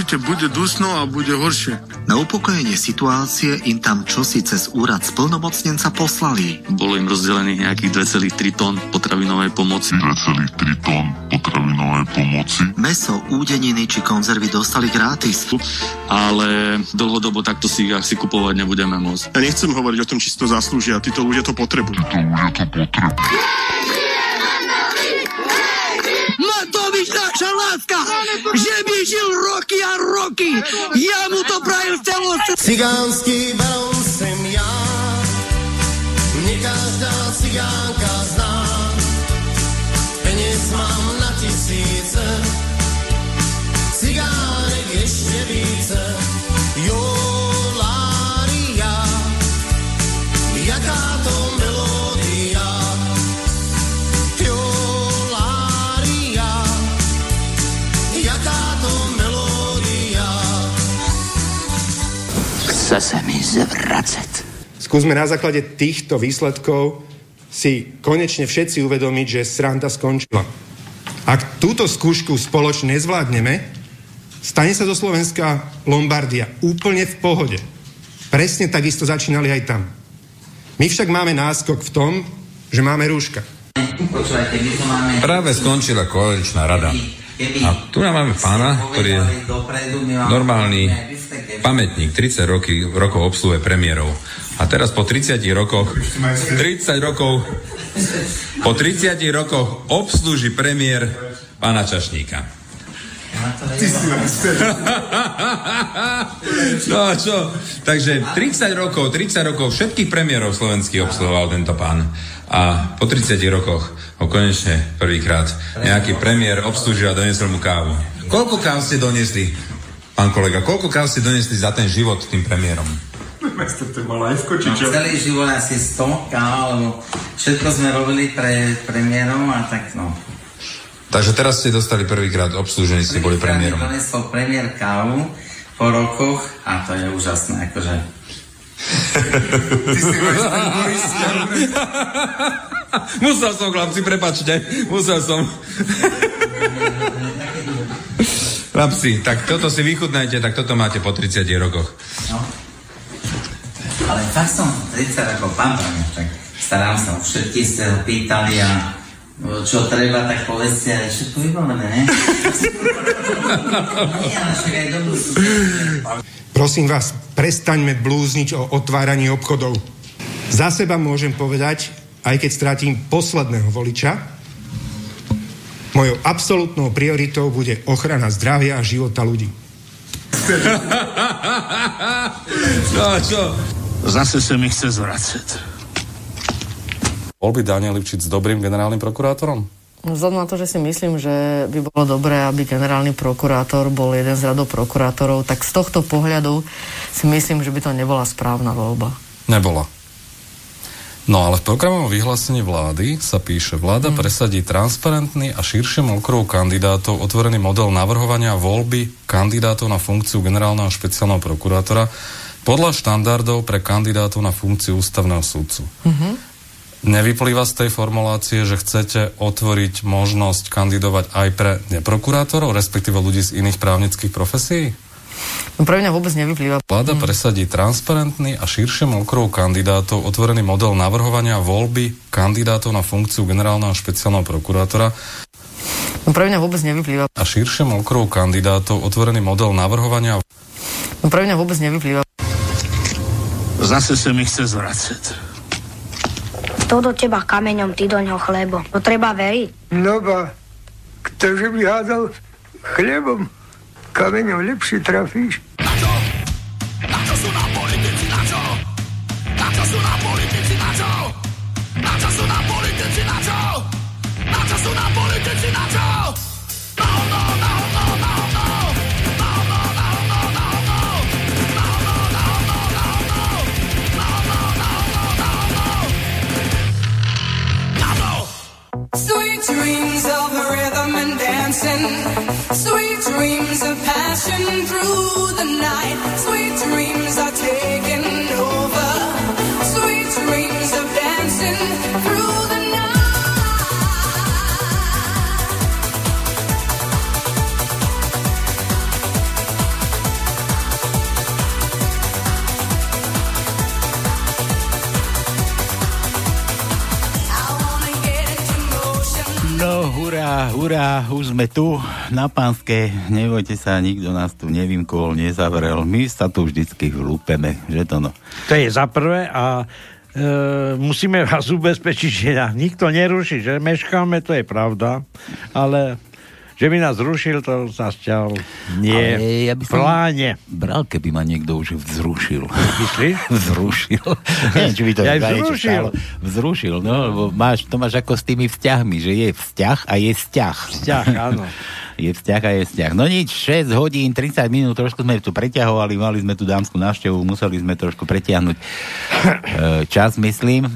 Určite bude dusno a bude horšie. Na upokojenie situácie im tam čosi cez úrad splnomocnenca poslali. Bolo im rozdelených nejakých 2,3 tón potravinovej pomoci. 2,3 tón potravinovej pomoci. Meso, údeniny či konzervy dostali gratis. Ale dlhodobo takto si ich asi kupovať nebudeme môcť. Ja nechcem hovoriť o tom, či si to zaslúžia. Títo ľudia to potrebujú. Títo ľudia to potrebujú. Matovič, naša láska, že by žil roky a roky. Ja mu to prajem z celého Cigánsky baron sem ja, mne každá cigánka Chce sa mi zvracať. Skúsme na základe týchto výsledkov si konečne všetci uvedomiť, že sranda skončila. Ak túto skúšku spoločne nezvládneme, stane sa zo Slovenska Lombardia úplne v pohode. Presne takisto začínali aj tam. My však máme náskok v tom, že máme rúška. Práve skončila koaličná rada. A tu nám máme pána, ktorý je normálny pamätník, 30 roky, rokov obsluhe premiérov. A teraz po 30 rokoch, 30 rokov, po 30 rokoch obslúži premiér pána Čašníka. No čo? Takže 30 rokov, 30 rokov všetkých premiérov slovenských obsluhoval tento pán. A po 30 rokoch ho konečne prvýkrát nejaký premiér obslúžil a doniesol mu kávu. Koľko káv ste doniesli, pán kolega, koľko káv ste doniesli za ten život tým premiérom? Majster, to mal live či čo? No, celý život asi 100 káv, lebo všetko sme robili pre premiérom a tak no. Takže teraz ste dostali prvýkrát obslúžení, ste boli premiérom. Donesol premiér kávu po rokoch a to je úžasné, akože. Ty si Musel som, chlapci, prepačte. Musel som. Chlapci, tak toto si vychutnajte, tak toto máte po 30 rokoch. No. Ale fakt som 30 rokov pamätám, tak starám sa, všetky ste ho pýtali a no, čo treba, tak povedzte, ale všetko vybavené, ne? Prosím vás, prestaňme blúzniť o otváraní obchodov. Za seba môžem povedať, aj keď stratím posledného voliča, mojou absolútnou prioritou bude ochrana zdravia a života ľudí. No čo? Zase sa mi chce zvracať. Bol by Daniel Lipčic dobrým generálnym prokurátorom? Vzhľadom na to, že si myslím, že by bolo dobré, aby generálny prokurátor bol jeden z radov prokurátorov, tak z tohto pohľadu si myslím, že by to nebola správna voľba. Nebola. No ale v programovom vyhlásení vlády sa píše, vláda hmm. presadí transparentný a širšiemu okruhu kandidátov otvorený model navrhovania voľby kandidátov na funkciu generálneho špeciálneho prokurátora podľa štandardov pre kandidátov na funkciu ústavného súdcu. Mm-hmm. Nevyplýva z tej formulácie, že chcete otvoriť možnosť kandidovať aj pre neprokurátorov, respektíve ľudí z iných právnických profesí? No pre mňa vôbec nevyplýva. Vláda mm. presadí transparentný a širšiemu okruhu kandidátov otvorený model navrhovania voľby kandidátov na funkciu generálneho špeciálneho prokurátora. No pre mňa vôbec nevyplýva. A širšiemu okruhu kandidátov otvorený model navrhovania. No pre mňa vôbec nevyplýva. Zase sa mi chce zvracať. Kto do teba kameňom, ty do ňoho chlebo. To treba veriť. No ba, ktože by hádal chlebom, kameňom lepšie trafíš. Na čo? Na čo sú nám politici, na čo? Na čo sú nám politici, na čo? Na čo sú nám politici, na čo? Na čo sú nám politici, na čo? No, no, no, no, dreams of rhythm and dancing, sweet dreams of passion through the night, sweet dreams. Hurá, hurá, už sme tu na Pánske. Nebojte sa, nikto nás tu nevymkol, nezavrel. My sa tu vždycky vlúpeme, že to no. To je za prvé a e, musíme vás ubezpečiť, že nikto neruší, že meškáme, to je pravda, ale že by nás rušil, to zatiaľ nie Ale ja by v pláne. Bral, keby ma niekto už vzrušil. Myslíš? vzrušil. Neviem, či by to Ja vzrušil. Vzrušil, no, lebo máš, to máš ako s tými vzťahmi, že je vzťah a je vzťah. Vzťah, áno. Je vzťah a je vzťah. No nič, 6 hodín, 30 minút, trošku sme tu preťahovali, mali sme tu dámsku návštevu, museli sme trošku pretiahnuť e, čas, myslím. E,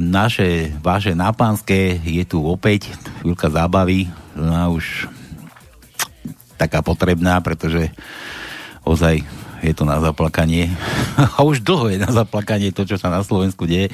naše, vaše nápanské je tu opäť chvíľka zábavy, no už taká potrebná, pretože ozaj je to na zaplakanie. A už dlho je na zaplakanie to, čo sa na Slovensku deje.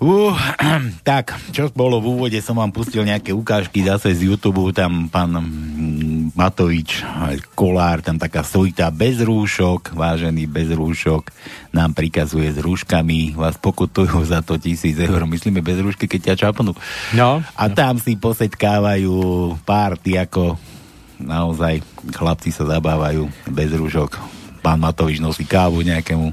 Uh, tak, čo bolo v úvode, som vám pustil nejaké ukážky zase z YouTube, tam pán mm, Matovič, Kolár, tam taká svojitá bez rúšok, vážený bez rúšok, nám prikazuje s rúškami, vás pokutujú za to tisíc eur, myslíme bez rúšky, keď ťa čapnú. No. A tam si posetkávajú párty, ako naozaj chlapci sa zabávajú bez rúšok. Pán Matovič nosí kávu nejakému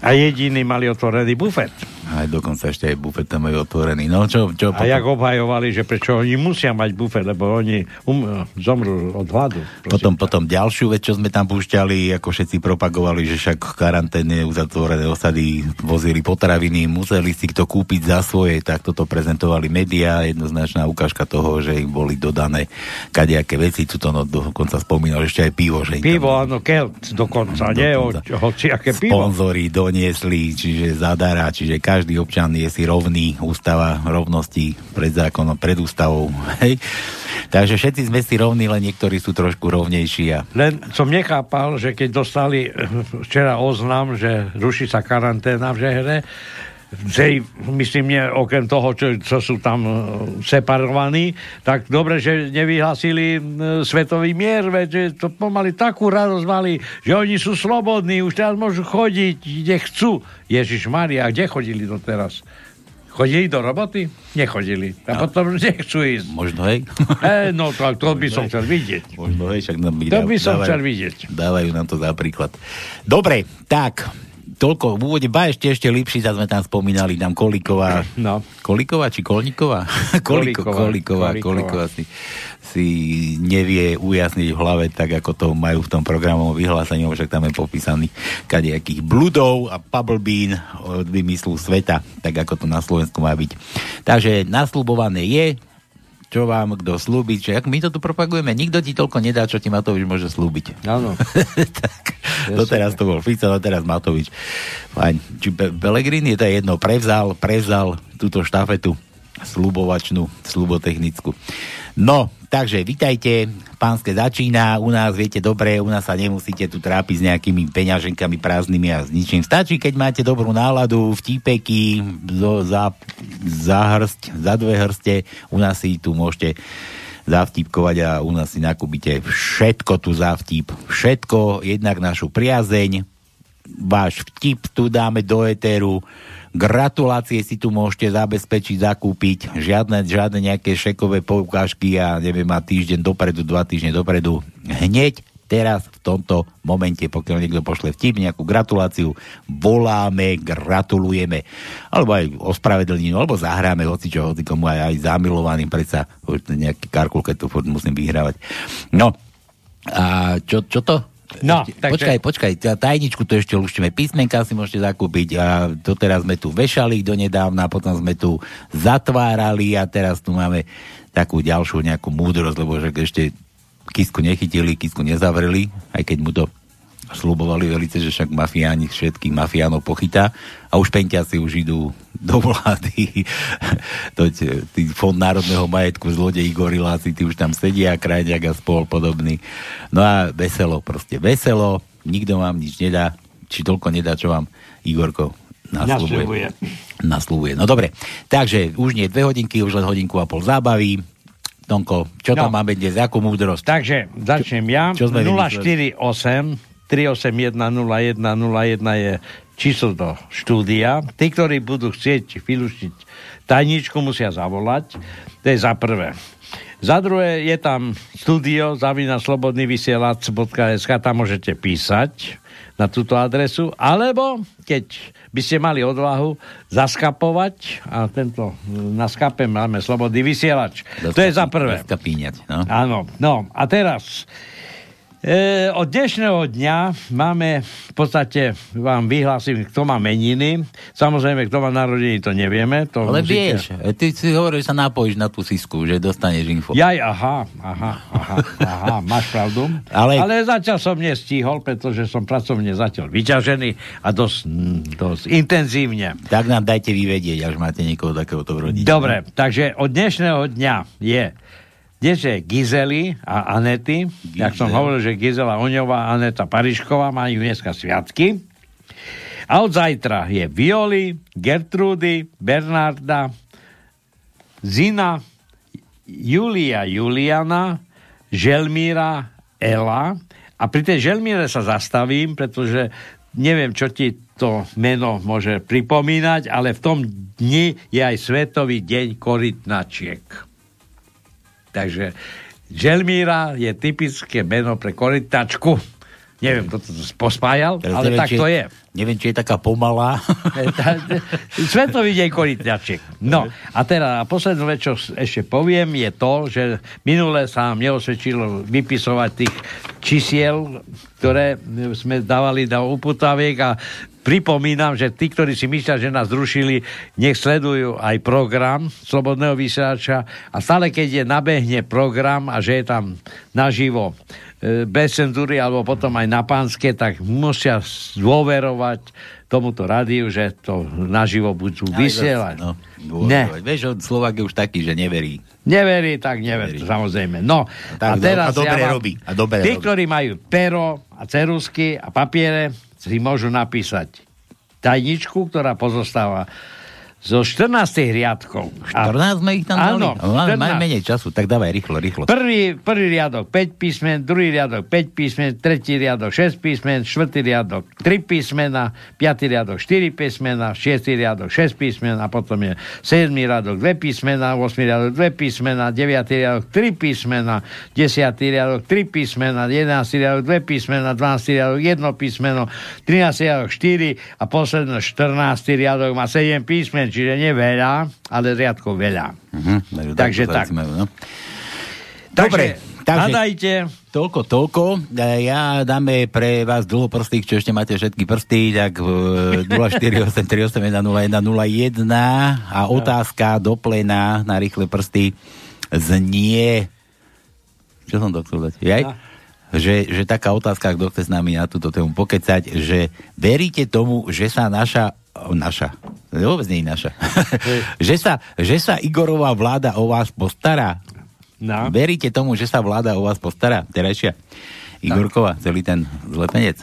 A jediný mali otvorený bufet. aj dokonca ešte aj bufet tam majú otvorený. No čo, čo A jak obhajovali, že prečo oni musia mať bufet, lebo oni um, zomrú od hladu. Potom, potom ďalšiu vec, čo sme tam púšťali, ako všetci propagovali, že však v karanténe uzatvorené osady vozili potraviny, museli si to kúpiť za svoje, tak toto prezentovali médiá, jednoznačná ukážka toho, že im boli dodané kadejaké veci, tuto no dokonca spomínal ešte aj pivo, že im tam Pivo, áno, kelt dokonca, nie? O, hoci aké pivo. sponzori doniesli, čiže zadara, čiže každý občan je si rovný, ústava rovnosti pred zákonom, pred ústavou. Hej. Takže všetci sme si rovní, len niektorí sú trošku rovnejší a Len som nechápal, že keď dostali eh, včera oznam, že ruší sa karanténa v Žehre, že myslím, nie, okrem toho, čo, čo sú tam eh, separovaní, tak dobre, že nevyhlasili eh, svetový mier, veď že to pomaly takú radosť mali, že oni sú slobodní, už teraz môžu chodiť, kde chcú. Ježiš Maria, kde chodili doteraz? Chodili do roboty? Nechodili. A potom nechcú ísť. možno hej. E, no to, to by som chcel vidieť. Možno hej, však nám To by som chcel vidieť. Dávajú nám to za príklad. Dobre, tak, toľko v úvode, ba ešte, ešte Lipšica sme tam spomínali, tam Kolíková. No. Kolíková či Kolníková? Koliko, Kolíková. Kolíková, Kolíková si, si nevie ujasniť v hlave, tak ako to majú v tom programovom vyhlásení, však tam je popísaný kadejakých bludov a Pebble Bean od vymyslu sveta, tak ako to na Slovensku má byť. Takže nasľubované je, čo vám kto slúbi, že my to tu propagujeme, nikto ti toľko nedá, čo ti Matovič môže slúbiť. Áno. Doteraz to bol Fico, doteraz Matovič. Fajn. Či Be- Pelegrini, to je jedno, prevzal, prevzal túto štafetu slubovačnú, slubotechnickú. No, takže vitajte, pánske začína, u nás viete dobre, u nás sa nemusíte tu trápiť s nejakými peňaženkami prázdnymi a s ničím. Stačí, keď máte dobrú náladu, vtípeky zo, za, za hrst, za dve hrste, u nás si tu môžete zavtipkovať a u nás si nakúpite všetko tu za vtip. Všetko, jednak našu priazeň, váš vtip tu dáme do éteru, gratulácie si tu môžete zabezpečiť, zakúpiť, žiadne, žiadne nejaké šekové poukážky a neviem, má týždeň dopredu, dva týždne dopredu. Hneď teraz v tomto momente, pokiaľ niekto pošle vtip, nejakú gratuláciu, voláme, gratulujeme, alebo aj ospravedlníme, alebo zahráme hoci čo, hoci komu aj, aj zamilovaným, predsa nejaký karkul, keď tu musím vyhrávať. No, a čo, čo to? No, ešte, takže- Počkaj, počkaj, tajničku to ešte luštíme. Písmenka si môžete zakúpiť a to teraz sme tu vešali donedávna, potom sme tu zatvárali a teraz tu máme takú ďalšiu nejakú múdrosť, lebo že ešte Kisku nechytili, Kisku nezavreli, aj keď mu to slubovali velice, že však mafiáni všetkých mafiánov pochytá a už pentiaci už idú do vlády. to, tý fond národného majetku, zlodeji goriláci, tí už tam sedia, krajďak a spol podobný. No a veselo, proste veselo, nikto vám nič nedá, či toľko nedá, čo vám Igorko naslúbuje. Naslúbuje. No dobre, takže už nie dve hodinky, už len hodinku a pol zábavy. Tonko, čo tam No. máme dnes, akú múdrosť? Takže začnem ja. čo vymysleli? 048 381 0101 je číslo do štúdia. Tí, ktorí budú chcieť vylúštiť tajničku, musia zavolať. To je za prvé. Za druhé je tam studio zavina slobodný vysielač.sk, tam môžete písať na túto adresu, alebo keď by ste mali odvahu zaskapovať, a tento na skape máme slobodný vysielač. To je za prvé. No. Áno, no a teraz e, od dnešného dňa máme v podstate, vám vyhlásim, kto má meniny. Samozrejme, kto má narodení, to nevieme. To Ale musíte- vieš, e, ty si hovoríš, že sa napojíš na tú sisku, že dostaneš info. Jaj, aha, aha, aha, aha, máš pravdu. Ale- Ale... Zatiaľ som nestihol, pretože som pracovne zatiaľ vyťažený a dosť, dosť intenzívne. Tak nám dajte vyvedieť, až máte niekoho takéhoto v rodine. Dobre, takže od dnešného dňa je je Gizely a Anety. Jak som hovoril, že Gizela Oňová a Aneta Parišková majú dneska sviatky. A od zajtra je Violi, Gertrudy, Bernarda, Zina, Julia Juliana, Želmíra Ela. A pri tej Želmíre sa zastavím, pretože neviem, čo ti to meno môže pripomínať, ale v tom dni je aj Svetový deň korytnačiek. Takže Želmíra je typické meno pre korytnačku. Neviem, kto to pospájal, Teraz ale neviem, tak či- to je. Neviem, či je taká pomalá. Svetový deň korytnačiek. No a teda a poslednú vec, čo ešte poviem, je to, že minule sa nám neosvedčilo vypisovať tých čísiel, ktoré sme dávali do uputaviek a pripomínam, že tí, ktorí si myslia, že nás zrušili, nech sledujú aj program Slobodného vysielača a stále, keď je nabehne program a že je tam naživo e, bez cenzúry alebo potom aj na pánske, tak musia dôverovať tomuto rádiu, že to naživo budú vysielať. No, Ne. Vieš, Slovak je už taký, že neverí. Neverí, tak neverí, samozrejme. No, Tak, a teraz a dobre ja vám- robí, a dobre tí, robí. ktorí majú pero a cerusky a papiere, si môžu napísať tajničku, ktorá pozostáva zo 14 riadkov. 14 sme ich tam dali? Áno, No, Máme, 14. máme menej času, tak dávaj rýchlo, rýchlo. Prvý, prvý riadok 5 písmen, druhý riadok 5 písmen, tretí riadok 6 písmen, štvrtý riadok 3 písmena, piatý riadok 4 písmena, šiestý riadok 6 písmen a potom je 7 riadok 2 písmena, 8 riadok 2 písmena, 9 riadok 3 písmena, 10 riadok 3 písmena, 11 riadok 2 písmena, 12 riadok 1 písmeno, 13 riadok 4 a posledný 14 riadok má 7 písmen, čiže nie veľa, ale riadkov veľa. Mhm, Takže tak. majú, no. Takže, takže hádajte. Toľko, toľko. E, Ja dáme pre vás dlhoprstých, čo ešte máte všetky prsty, tak e, 0483810101 a otázka do plena na rýchle prsty znie... Čo som to chcel dať? Jaj? Že, že taká otázka, kto chce s nami na túto tému pokecať, že veríte tomu, že sa naša naša, vôbec nie je naša, že, sa, že sa Igorová vláda o vás postará? No. Veríte tomu, že sa vláda o vás postará? Terajšia Igorková, celý ten zlepenec?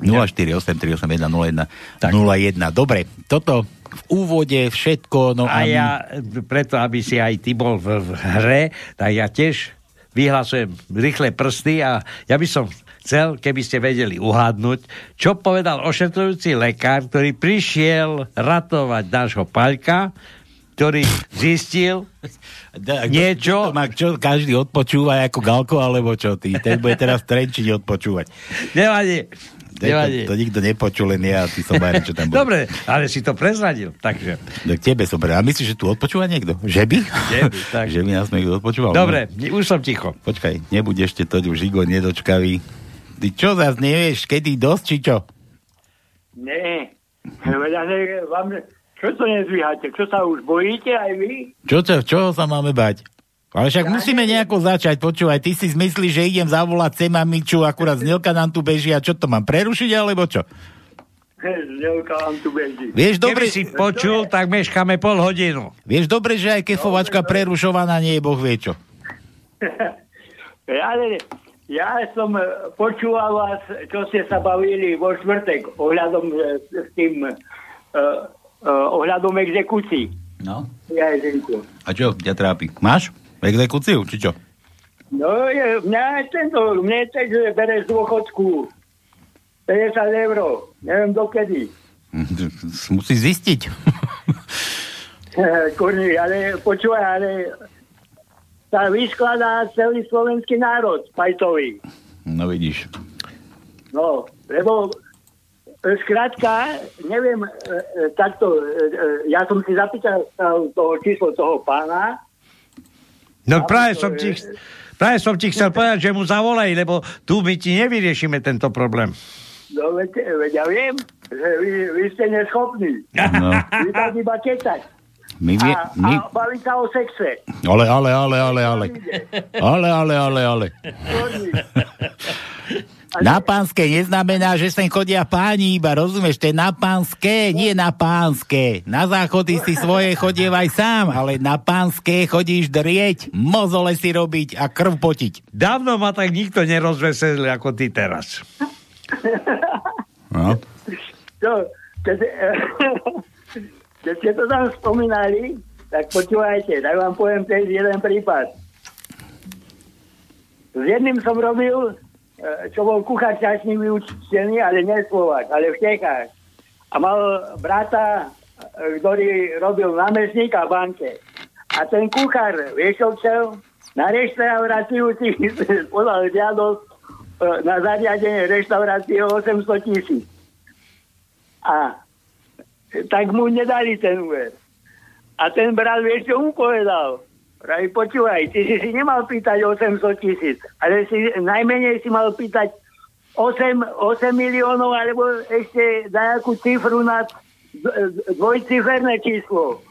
04838101 01. Dobre, toto v úvode všetko. No A ja, preto, aby si aj ty bol v, v hre, tak ja tiež vyhlasujem rýchle prsty a ja by som chcel, keby ste vedeli uhádnuť, čo povedal ošetrujúci lekár, ktorý prišiel ratovať nášho Paľka, ktorý zistil Da, niečo. To má, čo každý odpočúva ako Galko, alebo čo ty? Ten bude teraz v Trenčine odpočúvať. Nevadí. Nevadí. to, to nikto nepočul, len ja ty som Somári, čo tam bol. Dobre, ale si to prezradil, takže. Tak tebe som A myslíš, že tu odpočúva niekto? Že by? Že by, tak. že by nás niekto odpočúval? Dobre, už som ticho. No. Počkaj, nebuď ešte to už Igor nedočkavý. Ty čo zás nevieš, kedy dosť, či čo? Nie. Vám, čo to nezvíhate? Čo sa už bojíte aj vy? Čo, čo, čoho sa máme bať? Ale však musíme nejako začať, počúvaj, ty si zmyslíš, že idem zavolať Sema Miču, akurát Znelka nám tu beží a čo to mám prerušiť, alebo čo? Znelka vám tu beží. Vieš, dobre... Keby si počul, tak meškáme pol hodinu. Vieš dobre, že aj kefovačka prerušovaná nie je boh vie čo. Ale ja som e, počúval vás, čo ste sa bavili vo štvrtek ohľadom e, s tým uh, uh, ohľadom exekúcií. No. Ja Ježenku. A čo ťa trápi? Máš exekúciu, či čo? No, je, mňa je tento, mne teď bere z dôchodku 50 eur, neviem dokedy. Musí zistiť. Kurni, ale počúvaj, ale sa vyskladá celý slovenský národ pajtový. No vidíš. No, lebo e, skrátka, neviem, e, e, takto, ja som si zapýtal toho číslo toho pána, No práve som ti, práve som ti chcel povedať, že mu zavolaj, lebo tu my ti nevyriešime tento problém. no veď, veď ja viem, že vy, vy ste neschopní. No. Vy iba kecať. My, vie, A, my... a baviť sa o sexe. Ale, ale, ale, ale, ale. Ale, ale, ale, ale. Na pánske neznamená, že sem chodia páni, iba rozumieš, to je na pánske, nie na pánske. Na záchody si svoje chodievaj sám, ale na pánske chodíš drieť, mozole si robiť a krv potiť. Dávno ma tak nikto nerozveselil ako ty teraz. No. To, keď ste to tam spomínali, tak počúvajte, tak vám poviem ten jeden prípad. S jedným som robil, e, čo bol kuchár čašný vyučený, ale nie Slovak, ale v Čechách. A mal brata, e, ktorý robil námestníka v banke. A ten kuchár, vieš čo? Na reštauráciu si podal žiadosť e, na zariadenie reštaurácie 800 tisíc. A tak mu nedali ten úver. A ten brat, vieš, čo mu povedal? Pravi, počúvaj, ty si si nemal pýtať 800 tisíc, ale si najmenej si mal pýtať 8, 8 miliónov, alebo ešte nejakú cifru na dvojciferné číslo.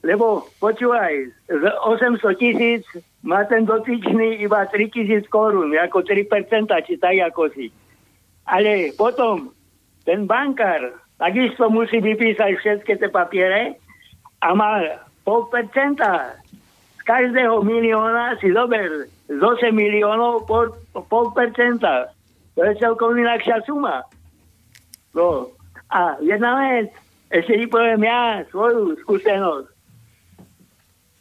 Lebo, počúvaj, z 800 tisíc má ten dotyčný iba 3 tisíc korún, ako 3%, či tak ako si. Ale potom ten bankár takisto musí vypísať všetky tie papiere a má pol percenta z každého milióna si zober z 8 miliónov pol, pol percenta. To je celkom inakšia suma. No. A jedna vec, ešte ti poviem ja svoju skúsenosť.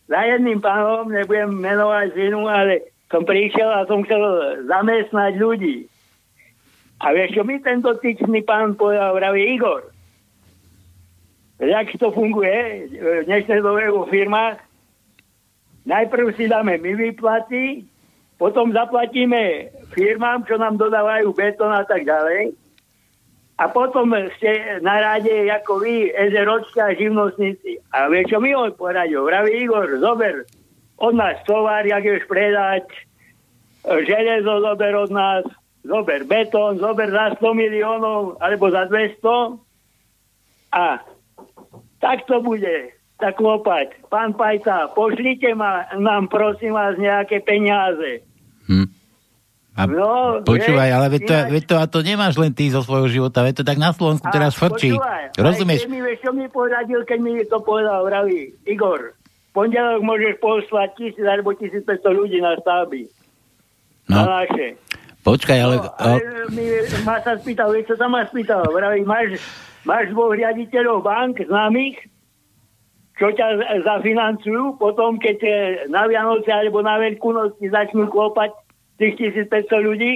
Za jedným pánom, nebudem menovať zinu, ale som prišiel a som chcel zamestnať ľudí. A vieš, čo mi ten dotyčný pán povedal, vraví Igor, jak to funguje v dnešnej dobe vo firmách? Najprv si dáme my výplaty, potom zaplatíme firmám, čo nám dodávajú betón a tak ďalej. A potom ste na rade, ako vy, ezeročky a živnostníci. A vieš, čo mi on poradil? Vraví Igor, zober od nás tovar, jak ješ predať, železo zober od nás, zober betón, zober za 100 miliónov, alebo za 200 a tak to bude, tak klopať. Pán Pajta, pošlite ma, nám prosím vás nejaké peniaze. A No, počúvaj, ale veď to, ináč- veď to, a to nemáš len ty zo svojho života, veď to tak na Slovensku teraz frčí. počúvaj, Rozumieš? Mi, vieš, čo mi poradil, keď mi to povedal, vraví, Igor, pondelok môžeš poslať tisíc alebo 1500 ľudí na stavby. No. Na naše. Počkaj, ale... No, ale mi, ma sa spýtal, vieš, čo sa ma spýtal? Vraví, máš, máš dvoch riaditeľov bank známych, čo ťa zafinancujú, potom keď eh, na Vianoce alebo na Veľkú noc ti začnú klopať tých 1500 ľudí,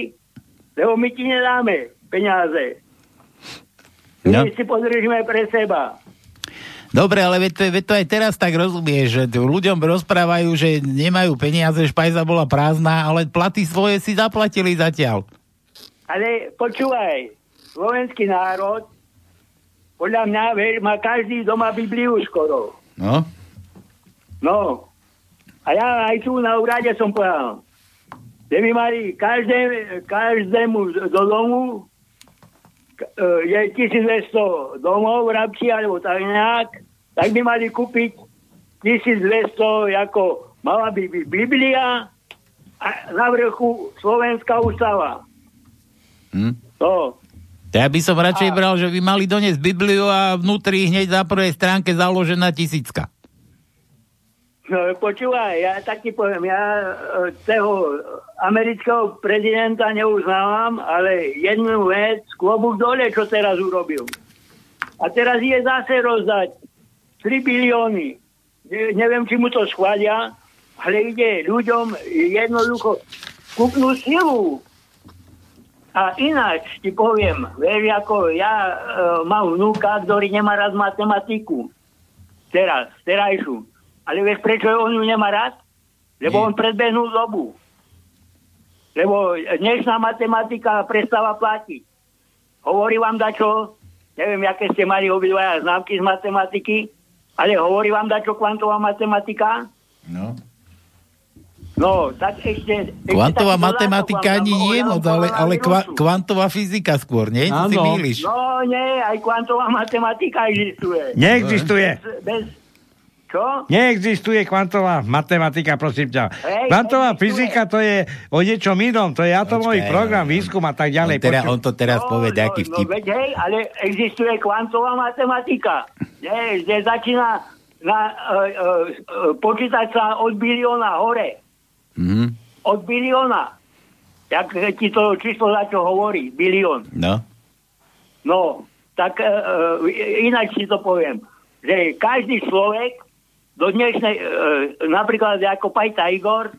lebo my ti nedáme peniaze. No. My si podržíme pre seba. Dobre, ale veď to, veď to aj teraz tak rozumieš, že ľuďom rozprávajú, že nemajú peniaze, špajza bola prázdna, ale platy svoje si zaplatili zatiaľ. Ale počúvaj, slovenský národ, podľa mňa, vieš, má každý doma Bibliu skoro. No? No. A ja aj tu na úrade som povedal, že by mali každé, každému do domu e, je 1200 domov v Rabči alebo tak nejak, tak by mali kúpiť 1200 ako mala by byť Biblia a na vrchu Slovenská ústava. Hm? To. To ja by som radšej bral, že by mali doniesť Bibliu a vnútri hneď za prvej stránke založená tisícka. No počúvaj, ja tak ti poviem, ja e, toho amerického prezidenta neuznávam, ale jednu vec, klobúk dole, čo teraz urobil. A teraz je zase rozdať 3 bilióny. Ne, neviem, či mu to schvália, ale ide ľuďom jednoducho kúpnú silu. A ináč ti poviem, vieš, ako ja e, mám vnúka, ktorý nemá rád matematiku. Teraz, terajšiu. Ale vieš, prečo on ju nemá rád? Lebo on predbehnul dobu. Lebo dnešná matematika prestáva platiť. Hovorí vám dačo, neviem, aké ste mali obidvaja známky z matematiky, ale hovorí vám dačo kvantová matematika? No. No, tak ešte... ešte Kvantová matematika ani nie o moc, ale, ale kva, kvantová fyzika skôr, nie? To si mýliš. No nie, aj kvantová matematika existuje. Neexistuje. Bez, bez, čo? Neexistuje kvantová matematika, prosím ťa. Hej, Kvantová fyzika to je o niečom inom, to je atomový Počkaj, program, no. výskum a tak ďalej. On, teda, on to teraz povie nejaký No vtip. veď hej, ale existuje kvantová matematika. Nie, kde začína na, uh, uh, počítať sa od bilióna hore. Mhm. Od bilióna. Jak ti to číslo za čo hovorí, bilión. No. No, tak uh, ináč si to poviem, že každý človek do dnešnej, uh, napríklad ako Pajta Igor,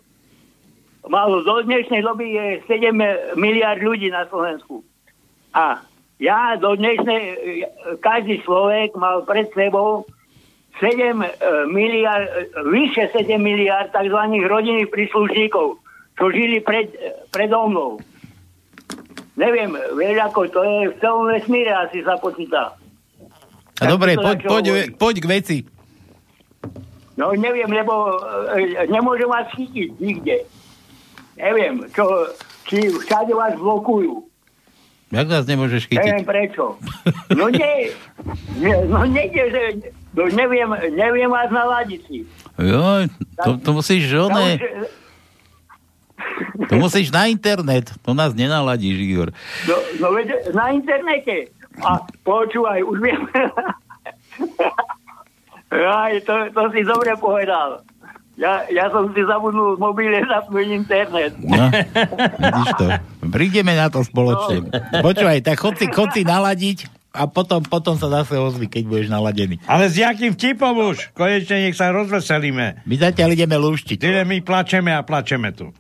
mal do dnešnej doby je 7 miliard ľudí na Slovensku. A ja do dnešnej, e, každý človek mal pred sebou 7 e, miliard, e, vyše 7 miliard tzv. rodinných príslušníkov, čo žili pred, e, predo mnou. Neviem, vieš ako, to je v celom vesmíre asi sa počíta. A dobre, poď, poď, poď k veci. No neviem, lebo e, nemôžem vás chytiť nikde. Neviem, čo, či všade vás blokujú. Jak nás nemôžeš chytiť? Neviem prečo. No nie, nie no nejde, že no neviem, neviem vás naladiť si. Joj, to, to musíš, Ja oné, už, e, to musíš na internet. To nás nenaladíš, Igor. No, no na internete. A počúvaj, už viem. Aj, to, to si dobre povedal. Ja, ja som si zabudnul v mobile zapnúť internet. No, vidíš to. Prídeme na to spoločne. Počúvaj, tak chod si, chod si naladiť a potom, potom sa zase ozvi, keď budeš naladený. Ale s jakým vtipom už? Konečne nech sa rozveselíme. My zatiaľ ideme lúštiť. Tyle my plačeme a plačeme tu.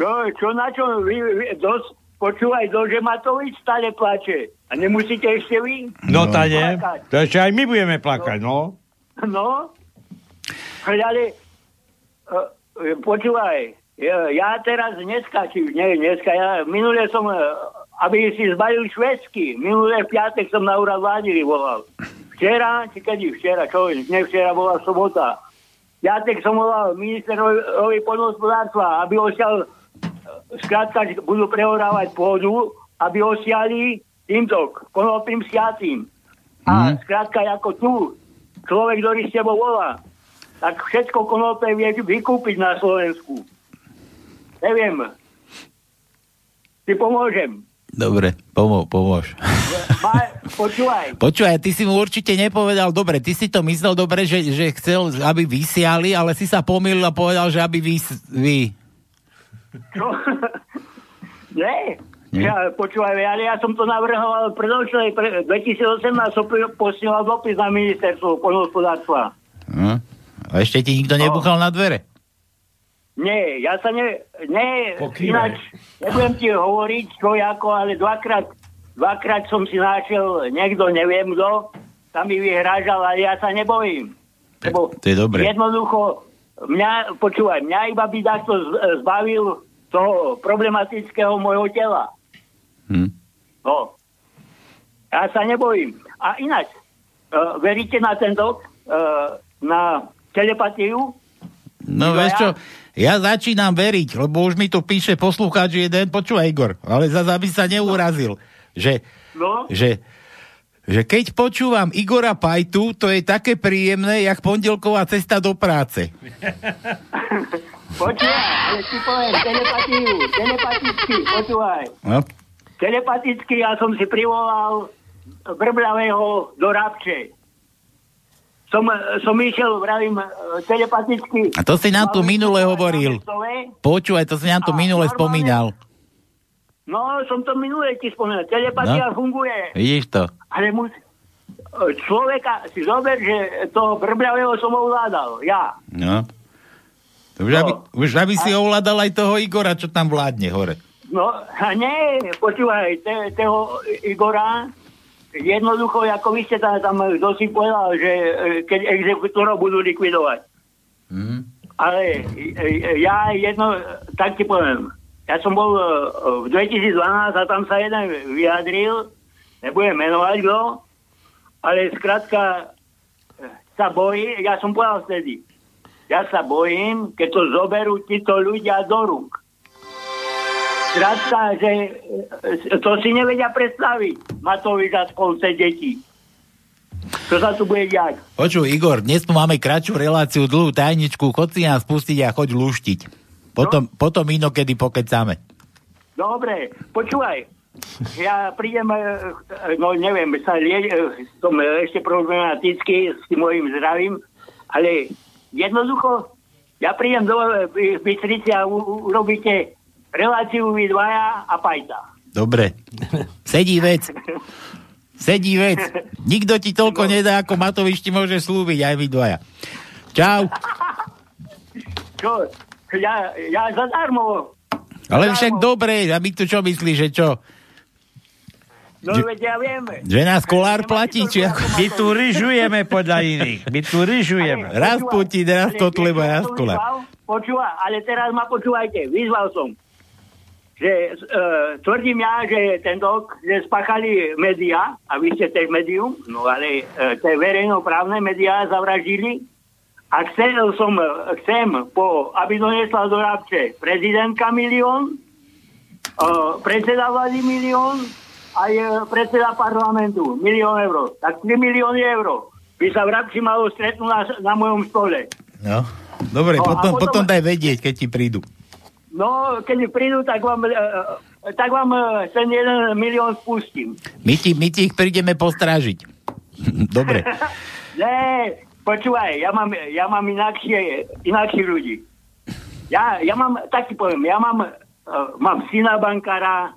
Čo, čo na čo? Vy, vy, dos, počúvaj, Dože Matovič stále plače. A nemusíte ešte vy? No, no. tá nie. To ešte aj my budeme plakať, no. No, ale uh, počúvaj, ja, ja teraz dneska, či nie dneska, ja minule som, uh, aby si zbalil švedsky, minule v piatek som na úrad vlády volal. Včera, či kedy včera, čo, ne včera bola sobota. Piatek som volal ministerovi poľnohospodárstva, aby osial, skrátka, budú prehorávať pôdu, aby osiali týmto konopným siacím. A skrátka, ako tu, človek, ktorý s tebou volá, tak všetko konope vie vykúpiť na Slovensku. Neviem. Ti pomôžem. Dobre, pomô, pomôž. Ma, počúvaj. Počúvaj, ty si mu určite nepovedal dobre. Ty si to myslel dobre, že, že chcel, aby vysiali, ale si sa pomýlil a povedal, že aby vy... vy. Čo? Nie. Ja, počúvaj, ale ja som to navrhoval predošlej, pre, 2018 som posielal dopis na ministerstvo poľnohospodárstva. Hm? A ešte ti nikto nebuchal na dvere? Nie, ja sa ne... Nie, Pokrývaj. ináč, nebudem ti hovoriť, čo ako, ale dvakrát, dvakrát som si našiel niekto, neviem kto, tam mi vyhrážal, ale ja sa nebojím. Lebo To je dobré. jednoducho, mňa, počúvaj, mňa iba by takto z- zbavil toho problematického môjho tela. Hm. No. Ja sa nebojím. A ináč, uh, veríte na tento, uh, na telepatiu? No vieš čo, ja začínam veriť, lebo už mi tu píše poslucháč jeden, počúvaj Igor, ale zase aby sa neurazil, že, No? že že keď počúvam Igora Pajtu, to je také príjemné, jak pondelková cesta do práce. Počúvaj, ale ti poviem, telepatiu, telepaticky, počúvaj. No? Telepaticky ja som si privolal Brbľavého do Rabče. Som, som išiel, vravím, telepaticky. A to si nám tu minule hovoril. Počúvaj, to si nám tu minule spomínal. No, som to minule ti spomenul. Telepatia No. funguje. Vidíš to? Ale mus... Človeka, si zober, že toho Brbľavého som ovládal. Ja. No. Už, aby, už aby si ovládal aj toho Igora, čo tam vládne hore. No, a nie, počúvaj, te, toho Igora, jednoducho, ako vy ste tam, tam si povedal, že e, keď exekutorov budú likvidovať. Mhm. Ale e, ja jedno, tak ti poviem, ja som bol e, v 2012 a tam sa jeden vyjadril, nebudem menovať kto, ale skrátka e, sa bojí, ja som povedal vtedy, ja sa bojím, keď to zoberú títo ľudia do rúk. Skrátka, že e, to si nevedia predstaviť Matovič a spolce detí. Čo sa tu bude diať? Počuj, Igor, dnes tu máme kratšiu reláciu, dlhú tajničku, chod si nás pustiť a choď luštiť. Potom, no? potom inokedy pokecáme. Dobre, počúvaj. Ja prídem, e, no neviem, sa lie, e, som ešte problematický s tým mojim zdravím, ale jednoducho, ja prídem do e, Bystrici a urobíte reláciu vy dvaja a pajta. Dobre. Sedí vec. Sedí vec. Nikto ti toľko nedá, ako Matovič ti môže slúbiť, aj vy dvaja. Čau. Čo? Ja, ja zadarmo. Ale však dobre, a my tu čo myslíš, že čo? No Že- veď ja viem. Že nás kolár platí, či ako? My tu ryžujeme podľa iných. My tu ryžujeme. Raz Putin, raz Kotleba, raz som kolár. Počúva, ale teraz ma počúvajte. Vyzval som, že uh, tvrdím ja, že tento, že spáchali médiá, a vy ste tiež médium, no ale uh, tie verejnoprávne médiá zavraždili a chcel som, chcem, po, aby donesla do Rabče prezidentka milión, uh, predseda vlády milión, aj predseda parlamentu milión eur. Tak 3 milióny eur by sa v Rabči malo stretnúť na, na mojom stole. No. Dobre, No, potom, potom- potom daj vedieť, keď ti prídu. No, keď prídu, tak vám, e, e, tak vám e, ten jeden milión spustím. My ti, my ti ich prídeme postrážiť. Dobre. Ne, počúvaj, ja mám, ja mám inakšie, inakšie ľudí. Ja, ja mám, tak ti poviem, ja mám, uh, mám syna bankára,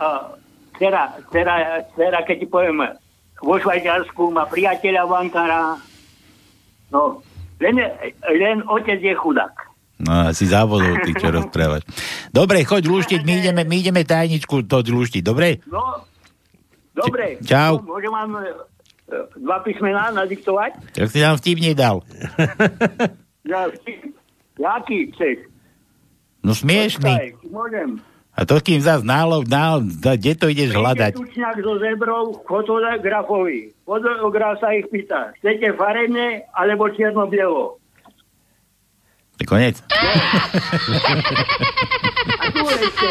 uh, dcera, dcera, dcera, keď ti poviem, vo Švajčiarsku má priateľa bankára, no, len, len otec je chudák. No, asi závodov ty, čo rozprávaš. Dobre, choď luštiť, my ideme, my ideme tajničku to luštiť, dobre? No, dobre. Čau. No, Môžem vám e, dva písmená nadiktovať? Tak si nám vtip nedal. Ja, jaký chceš? No smiešný. Počkaj, Môžem. A to kým zás nálo, nálo, kde to ideš hľadať? Príde tučňák so zebrou fotografovi. Fotograf sa ich pýta, chcete farebne alebo čierno-bielo? Je tu ešte,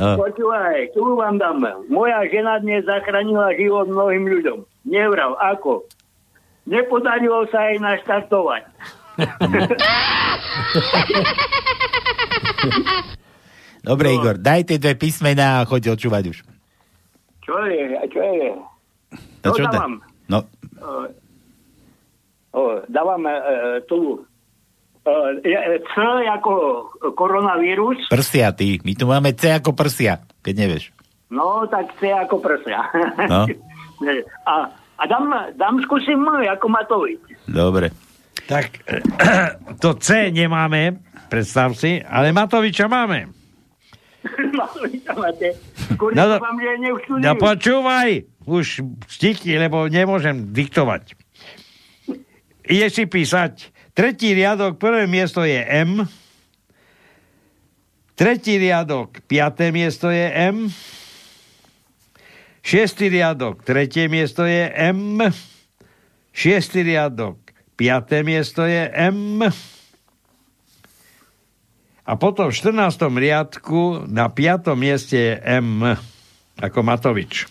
A. počúvaj, tu vám dám. Moja žena dnes zachránila život mnohým ľuďom. Nevrav, ako? Nepodarilo sa jej naštartovať. Dobre, Igor, daj tie dve písmená a choď očúvať už. Čo je? Čo je? No, No, čo dávam. No, Uh, oh, dávam uh, tu uh, C ako koronavírus, prsia ty. My tu máme C ako prsia, keď nevieš. no tak C ako prsia. No. a, a dám, dám skúsim ako Matovič. Dobre. Tak to C nemáme, predstav si, ale Matoviča máme. Matoviča máte. Skôr No, dúfam, že. No počúvaj, už stiky, lebo nemôžem diktovať. Ideš si písať. Tretí riadok, prvé miesto je M. Tretí riadok, piaté miesto je M. Šiestý riadok, tretie miesto je M. Šiestý riadok, piaté miesto je M. A potom v 14. riadku na piatom mieste je M. Ako Matovič.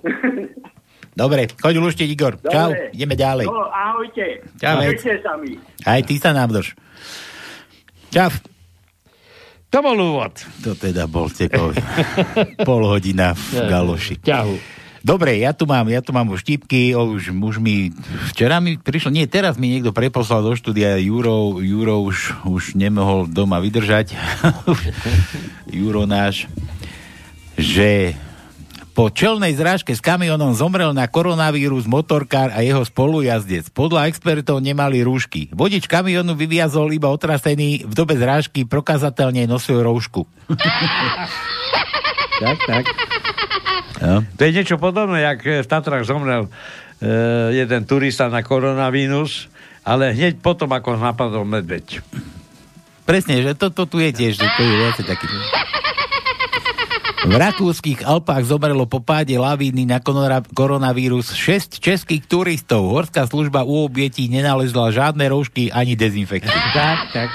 Dobre, choď luštiť, Igor. Dobre. Čau, ideme ďalej. No, ahojte. Čau, sa mi. Aj ty sa nám drž. Čau. To bol úvod. To teda bol tekový. Pol hodina v galoši. Ťahu. Dobre, ja tu mám, ja tu mám už štipky, už, už mi, včera mi prišlo, nie, teraz mi niekto preposlal do štúdia, Juro, Juro už, už nemohol doma vydržať, Juro náš, že po čelnej zrážke s kamionom zomrel na koronavírus motorkár a jeho spolujazdec. Podľa expertov nemali rúšky. Vodič kamionu vyviazol iba otrasený, v dobe zrážky prokazateľne nosil rúšku. Tak, tak. No. To je niečo podobné, jak v Tatrach zomrel e, jeden turista na koronavírus, ale hneď potom, ako napadol medveď. Presne, že toto tu je tiež, že to je viacej taký. V rakúskych Alpách zomrelo po páde lavíny na koronavírus 6 českých turistov. Horská služba u obietí nenalezla žiadne roušky ani dezinfekciu. Tak, tak.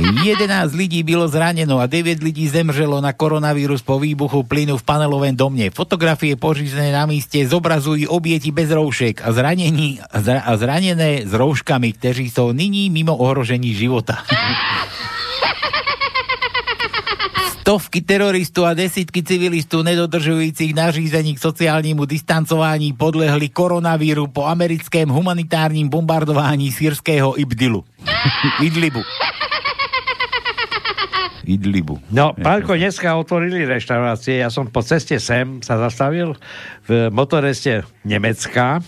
11 ľudí bylo zraneno a 9 ľudí zemřelo na koronavírus po výbuchu plynu v panelovém domne. Fotografie pořízené na míste zobrazujú obieti bez roušek a, zranení, a zra- a zranené s rouškami, kteří sú nyní mimo ohrožení života. Stovky teroristov a desítky civilistov nedodržujúcich nařízení k sociálnemu distancování podlehli koronavíru po americkém humanitárním bombardování sírského Ibdilu. Idlibu. Idlibu. No, Pálko, dneska otvorili reštaurácie. Ja som po ceste sem sa zastavil v motoreste Nemecka.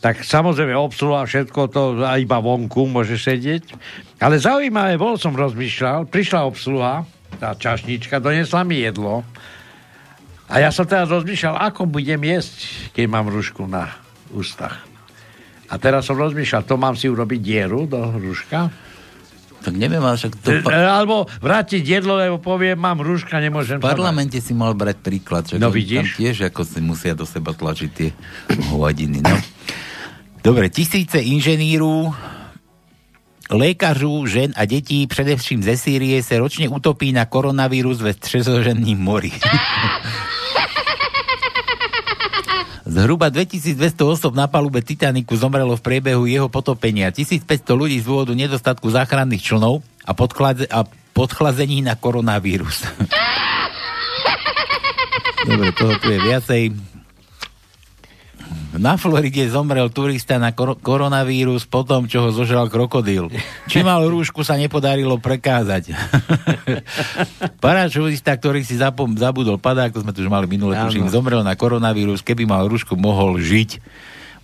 Tak samozrejme obsluha všetko to a iba vonku môže sedieť. Ale zaujímavé, bol som rozmýšľal, prišla obsluha, tá čašnička, donesla mi jedlo. A ja som teraz rozmýšľal, ako budem jesť, keď mám rúšku na ústach. A teraz som rozmýšľal, to mám si urobiť dieru do rúška? Tak neviem, ale však to... E, Alebo vrátiť jedlo, lebo poviem, mám rúška, nemôžem V parlamente si mal brať príklad, že No vidíš? tam tiež ako si musia do seba tlačiť tie hovadiny. No. Dobre, tisíce inženýrů, lékařů, žen a detí, především ze Sýrie, se ročne utopí na koronavírus ve středozemním mori. Zhruba 2200 osob na palube Titaniku zomrelo v priebehu jeho potopenia. 1500 ľudí z dôvodu nedostatku záchranných člnov a, podchlade- a podchlazení na koronavírus. Dobre, toho tu je viacej. Na Floride zomrel turista na kor- koronavírus po tom, čo ho zožral krokodíl. Či mal rúšku, sa nepodarilo prekázať. Parašutista, ktorý si zapom- zabudol padák, to sme tu už mali minule, tuším, zomrel na koronavírus, keby mal rúšku, mohol žiť.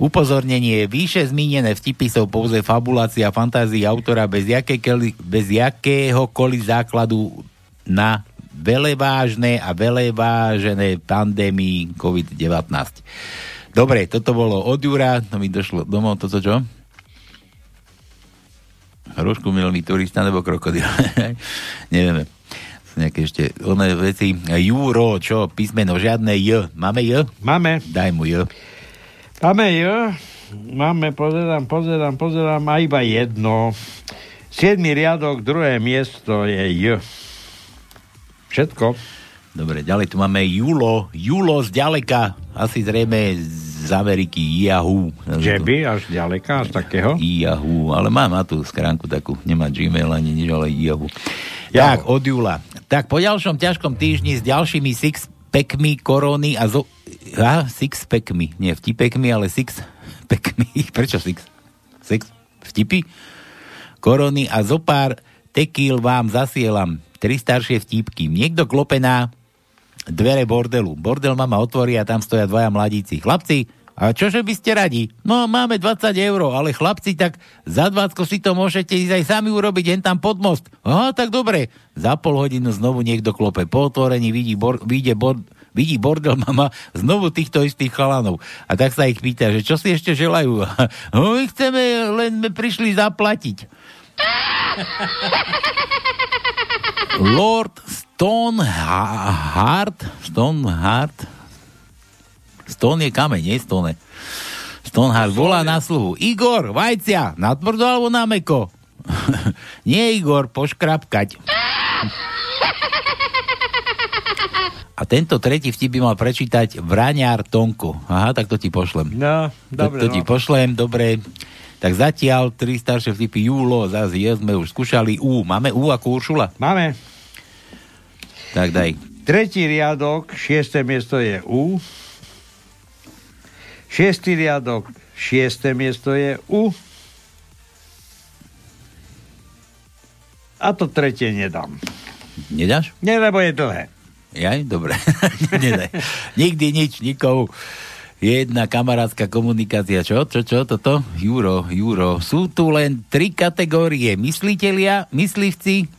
Upozornenie, výše zmínené vtipy sú pouze fabulácia fantázii autora bez, jakékoli, bez jakéhokoliv základu na velevážne a velevážené pandémii COVID-19. Dobre, toto bolo od Jura, to mi došlo domov, toto čo? Hrušku milný turista nebo krokodil? Nevieme. Sú nejaké ešte oné veci. Juro, čo? Písmeno, žiadne J. Máme J? Máme. Daj mu J. Máme J, máme, pozerám, pozerám, pozerám, a iba jedno. Siedmy riadok, druhé miesto je J. Všetko. Dobre, ďalej tu máme Julo. Julo z ďaleka. Asi zrejme z Ameriky. Yahoo. Že by až ďaleka, až takého? Yahoo. Ale má, má tu skránku takú. Nemá Gmail ani nič, ale Yahoo. Tak, od Jula. Tak, po ďalšom ťažkom týždni s ďalšími six packmi korony a zo... A, six packmi. Nie vtipekmi, ale six packmi. Prečo six? Six vtipy? Korony a zo pár tekíl vám zasielam. Tri staršie vtipky. Niekto klope na dvere bordelu. Bordel mama otvorí a tam stoja dvaja mladíci. Chlapci, a čože by ste radi? No, máme 20 eur, ale chlapci, tak za 20 si to môžete ísť aj sami urobiť, jen tam pod most. Aha, tak dobre. Za pol hodinu znovu niekto klope. Po otvorení vidí, bor, vidí, bor, vidí bordel mama znovu týchto istých chalanov. A tak sa ich pýta, že čo si ešte želajú? No, my chceme, len sme prišli zaplatiť. Lord Stoneheart Stoneheart Stone je kameň, nie Stone. Stoneheart volá na sluhu. Igor, vajcia, na tvrdo alebo na meko? nie Igor, poškrapkať. A tento tretí vtip by mal prečítať Vraňár Tonko. Aha, tak to ti pošlem. No, dobre. To, to ti no. pošlem, dobre. Tak zatiaľ tri staršie vtipy Júlo, zase je, sme už skúšali U. Máme U ako Uršula? Máme. Tak daj. Tretí riadok, šiesté miesto je U. Šiestý riadok, šiesté miesto je U. A to tretie nedám. Nedáš? Nie, lebo je dlhé. Jaj, dobre. Nedaj. Nikdy nič, nikomu. Jedna kamarátska komunikácia. Čo, čo, čo, toto? Juro, Juro. Sú tu len tri kategórie. Myslitelia, myslivci.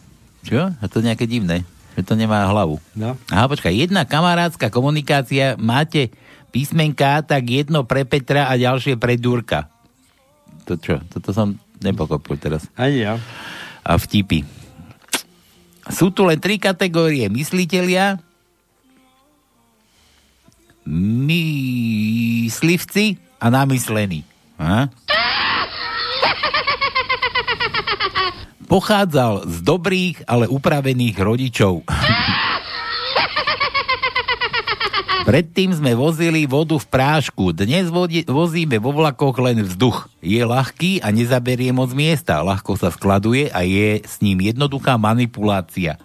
Čo? A to nejaké divné. Že to nemá hlavu. No. Aha, počkaj. Jedna kamarátska komunikácia. Máte písmenka, tak jedno pre Petra a ďalšie pre Durka. To čo? Toto som nepokopil teraz. Ani ja. A vtipy. Sú tu len tri kategórie. Myslitelia, myslivci a namyslení. A? Pochádzal z dobrých, ale upravených rodičov. Predtým sme vozili vodu v prášku, dnes vodi- vozíme vo vlakoch len vzduch. Je ľahký a nezaberie moc miesta, ľahko sa skladuje a je s ním jednoduchá manipulácia.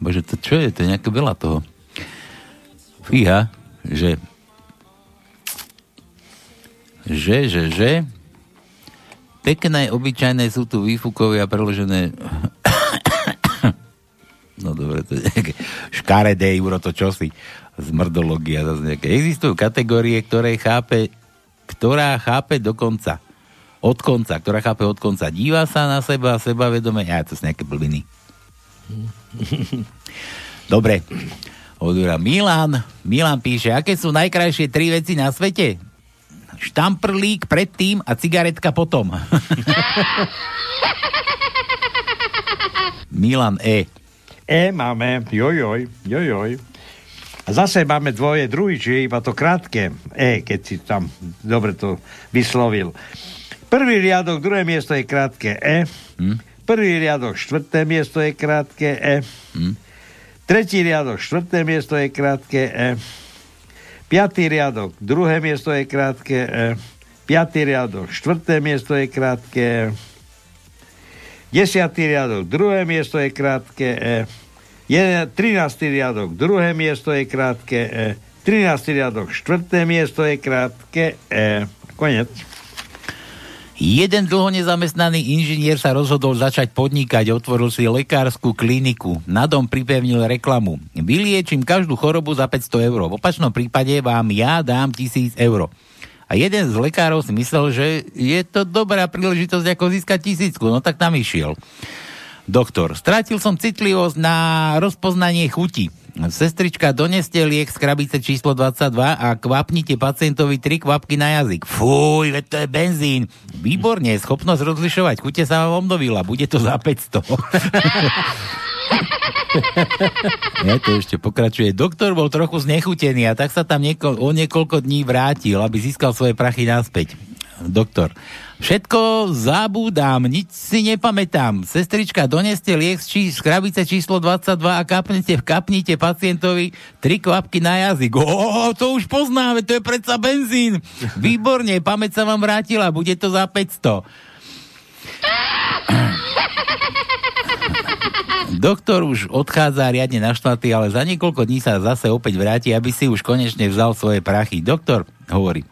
Bože, to čo je? To je nejaké veľa toho. Fíha, že že, že, že pekné, obyčajné sú tu výfukovia preložené no dobre, to je nejaké škaredé, Juro, to čosi zmrdológia zase nejaké. Existujú kategórie, ktoré chápe ktorá chápe dokonca od konca, ktorá chápe od konca. Díva sa na seba, seba vedome, ja, to sú nejaké blbiny. Dobre. Odúra Milan. Milan píše, aké sú najkrajšie tri veci na svete? Štamprlík predtým a cigaretka potom. Milan E. E máme, jojoj, jojoj. A zase máme dvoje druhý, čiže iba to krátke E, keď si tam dobre to vyslovil. Prvý riadok, druhé miesto je krátke E. Hm? Prvý riadok, štvrté miesto je krátke E. Hm? Tretí riadok, štvrté miesto je krátke E. Piatý riadok, druhé miesto je krátke E. Piatý riadok, štvrté miesto je krátke. Desiatý riadok, druhé miesto je krátke E. 13. riadok, druhé miesto je krátke E. 13. riadok, štvrté miesto je krátke E. Jeden dlho nezamestnaný inžinier sa rozhodol začať podnikať, otvoril si lekárskú kliniku. Na dom pripevnil reklamu. Vyliečím každú chorobu za 500 eur. V opačnom prípade vám ja dám 1000 eur. A jeden z lekárov si myslel, že je to dobrá príležitosť, ako získať tisícku. No tak tam išiel. Doktor, strátil som citlivosť na rozpoznanie chuti. Sestrička, doneste liek z krabice číslo 22 a kvapnite pacientovi tri kvapky na jazyk. Fúj, veď to je benzín. Výborne, schopnosť rozlišovať chute sa vám obnovila. Bude to za 500. ja to ešte pokračuje. Doktor bol trochu znechutený a tak sa tam nieko- o niekoľko dní vrátil, aby získal svoje prachy naspäť. Doktor. Všetko zabúdam, nič si nepamätám. Sestrička, doneste liek z, či- z krabice číslo 22 a kapnite, kapnite pacientovi tri kvapky na jazyk. O, to už poznáme, to je predsa benzín. Výborne, pamäť sa vám vrátila, bude to za 500. Doktor už odchádza riadne naštvatý, ale za niekoľko dní sa zase opäť vráti, aby si už konečne vzal svoje prachy. Doktor hovorí,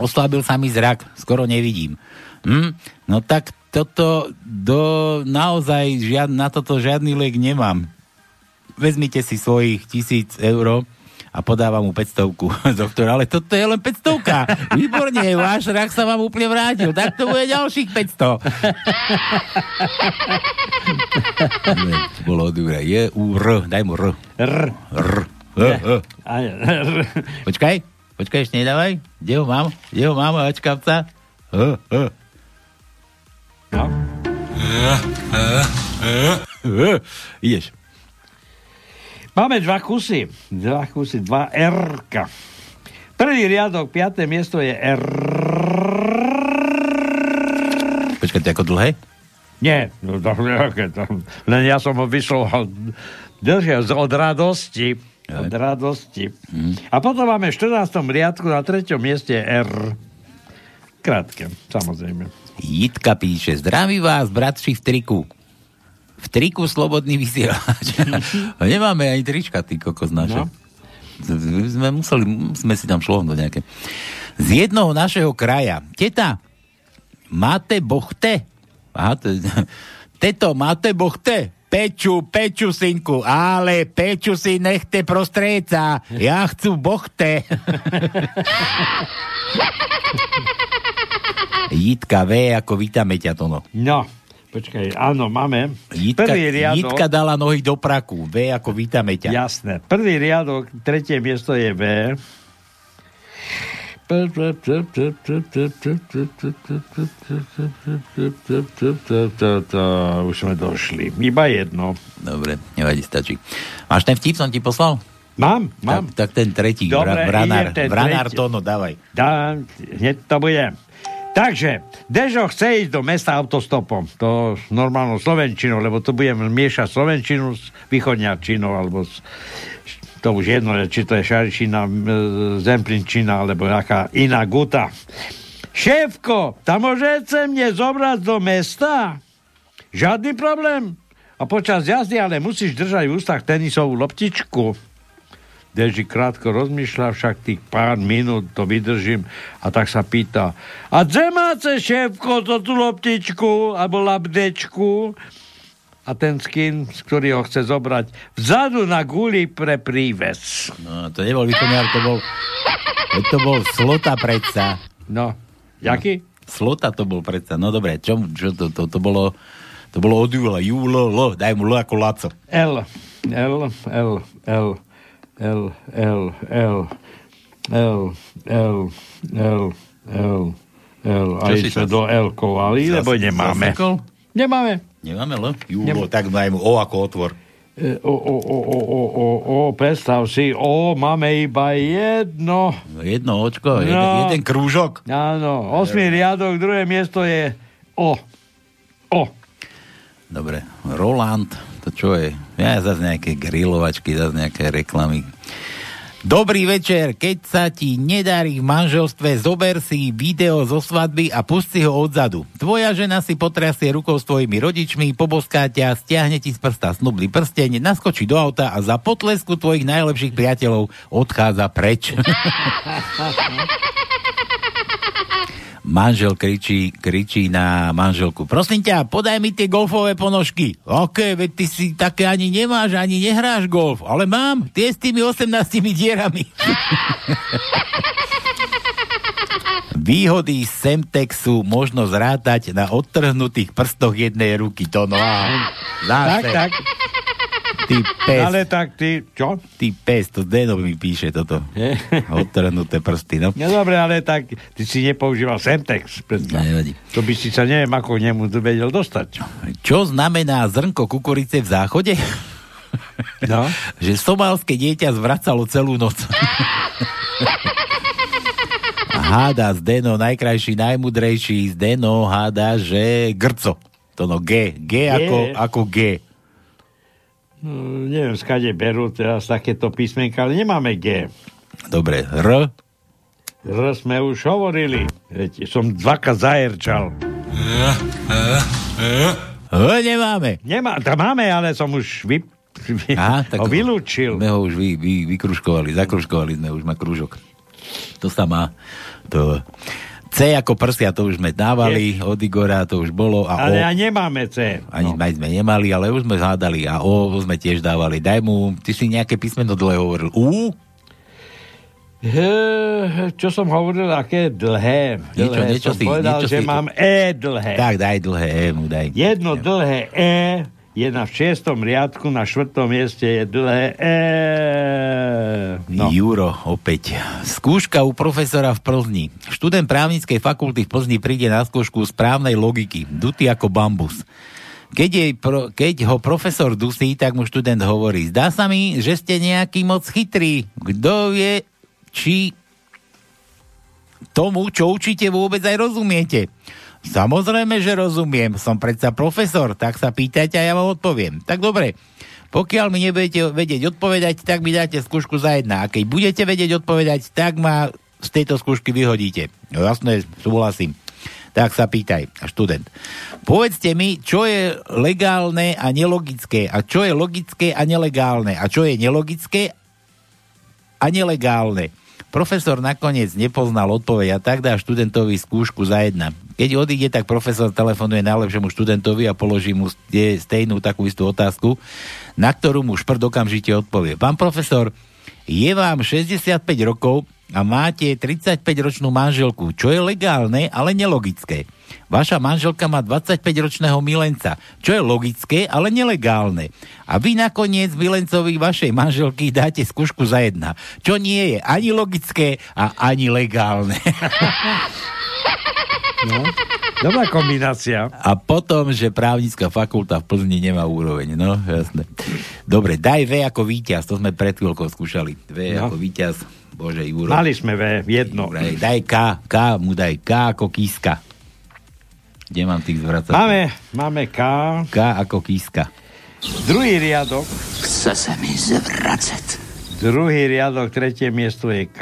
oslabil sa mi zrak, skoro nevidím. Hm? No tak toto, do, naozaj žiad, na toto žiadny liek nemám. Vezmite si svojich tisíc eur a podávam mu 500 doktor, ale toto je len 500 Výborne, váš rak sa vám úplne vrátil, tak to bude ďalších 500. Ne, bolo Jura. Je u R, daj mu R. R. R. R. R. Počkaj, počkaj, ešte nedávaj. Kde ho mám? Kde ho mám, očkavca? R. R. No. Ideš. Máme dva kusy. Dva kusy, dva R. Prvý riadok, piaté miesto je R. Počkaj, to je ako dlhé? Nie, no to, len ja som ho vysloval od radosti. Od radosti. A potom máme v 14. riadku na 3. mieste R. Krátke, samozrejme. Jitka píše, zdraví vás, bratši v triku. V triku slobodný vysielač. Nemáme ani trička, ty kokos naše. No. Sme museli, sme si tam šlohnúť nejaké. Z jednoho našeho kraja. Teta, máte bochte? Aha, to, teto, máte bochte? Peču, peču, synku, ale peču si nechte prostréca. Ja chcú bochte. Jitka V, ako vítame ťa, Tono. No, počkaj, áno, máme. Jitka, Prvý riadok. Jitka dala nohy do praku. V, ako vítame ťa. Jasné. Prvý riadok, tretie miesto je V. Už sme došli. Iba jedno. Dobre, nevadí, stačí. Máš ten vtip, som ti poslal? Mám, mám. Tak, tak ten tretí, Dobre, idem ten Vranár tretí. Tono, dávaj. Dá, hneď to bude. Takže, Dežo chce ísť do mesta autostopom. To s normálnou slovenčinou, lebo to budem miešať slovenčinu s východňarčinou, alebo s, to už jedno, je, či to je šaričina, m, zemplinčina, alebo nejaká iná guta. Šéfko, tam môžete mne zobrať do mesta? Žiadny problém. A počas jazdy ale musíš držať v ústach tenisovú loptičku. Deži krátko rozmýšľa, však tých pár minút to vydržím a tak sa pýta a kde máte šéfko to tú loptičku alebo labdečku? A ten skin, z ktorý ho chce zobrať, vzadu na guli pre príves. No, to nebol východňar, to bol... To bol slota predsa. No, jaký? Slota to bol predsa. No dobre, čo, čo to, to, to bolo... To bolo od Júla. Júlo, lo, daj mu lo ako Laco. L, L, L, L, L, L, L, L, L, L, L, L. Aj sa- do L kovali, lebo nemáme. Nemáme. Nemáme lo? Júlo, tak daj mu O ako otvor. E, O, o, o, o, o, o, o, predstav si, o, máme iba jedno. Jedno očko, jeden, No. jeden krúžok. Áno, osmý riadok, druhé miesto je O. O. Dobre, Roland, to čo je? Ja zase nejaké grilovačky, zase nejaké reklamy. Dobrý večer, keď sa ti nedarí v manželstve, zober si video zo svadby a pusti ho odzadu. Tvoja žena si potrasie rukou s tvojimi rodičmi, poboská ťa, stiahne ti z prsta snubný prsteň, naskočí do auta a za potlesku tvojich najlepších priateľov odchádza preč. Manžel kričí, kričí na manželku. Prosím ťa, podaj mi tie golfové ponožky. OK, veď ty si také ani nemáš, ani nehráš golf. Ale mám, tie s tými 18 dierami. Výhody Semtexu možno zrátať na odtrhnutých prstoch jednej ruky. To no a Tak, zase. tak. Ty pes. Ale tak ty, čo? Ty pes, to Deno mi píše toto. Odtrhnuté prsty, no. No dobre, ale tak ty si nepoužíval Semtex. Nevadí. To by si sa neviem, ako nemu vedel dostať. Čo znamená zrnko kukurice v záchode? No. že somálske dieťa zvracalo celú noc. háda Zdeno, najkrajší, najmudrejší Zdeno háda, že grco. To no G. G ako, ako G. Neviem, skade berú teraz takéto písmenka, ale nemáme G. Dobre, R. R sme už hovorili. Veď som dvakrát zajerčal. H nemáme. Nemá, to máme, ale som už vy, vy, Aha, tak ho vylúčil. Sme ho už vy, vy, vykružkovali, zakružkovali sme, už má krúžok. To sa má. To... C ako prsia, to už sme dávali, od Igora to už bolo. A Ale O, a nemáme C. ani no. sme nemali, ale už sme hádali a O sme tiež dávali. Daj mu, ty si nejaké písmeno dlhé hovoril. U? He, čo som hovoril, aké dlhé. Niečo, dlhé niečo som si- povedal, niečo že si- mám E dlhé. Tak, daj dlhé E mu, daj. Jedno dlhé E je na šiestom riadku, na štvrtom mieste je dlhé E. No. Juro, opäť. Skúška u profesora v Plzni. Študent právnickej fakulty v Plzni príde na skúšku správnej logiky. Dutý ako bambus. Keď, jej pro, keď ho profesor dusí, tak mu študent hovorí, zdá sa mi, že ste nejaký moc chytrý. Kto vie, či tomu, čo učíte, vôbec aj rozumiete. Samozrejme, že rozumiem, som predsa profesor, tak sa pýtajte a ja vám odpoviem. Tak dobre, pokiaľ mi nebudete vedieť odpovedať, tak mi dáte skúšku za jedna. A keď budete vedieť odpovedať, tak ma z tejto skúšky vyhodíte. No jasné, súhlasím. Tak sa pýtaj, študent. Povedzte mi, čo je legálne a nelogické, a čo je logické a nelegálne, a čo je nelogické a nelegálne. Profesor nakoniec nepoznal odpoveď a tak dá študentovi skúšku za jedna. Keď odíde, tak profesor telefonuje najlepšiemu študentovi a položí mu stejnú takú istú otázku, na ktorú mu šprd okamžite odpovie. Pán profesor, je vám 65 rokov a máte 35-ročnú manželku, čo je legálne, ale nelogické. Vaša manželka má 25-ročného milenca, čo je logické, ale nelegálne. A vy nakoniec milencovi vašej manželky dáte skúšku za jedna, čo nie je ani logické a ani legálne. No, dobrá kombinácia. A potom, že právnická fakulta v Plzni nemá úroveň. No, jasné. Dobre, daj V ako víťaz, to sme pred chvíľkou skúšali. V no. ako víťaz, bože, Juro. Mali sme V, jedno. Jure, daj K, K mu daj, K ako kíska. Kde mám tých zvracať? Máme, máme K. K ako kíska. Druhý riadok. Chce sa mi zvracať. Druhý riadok, tretie miesto je K.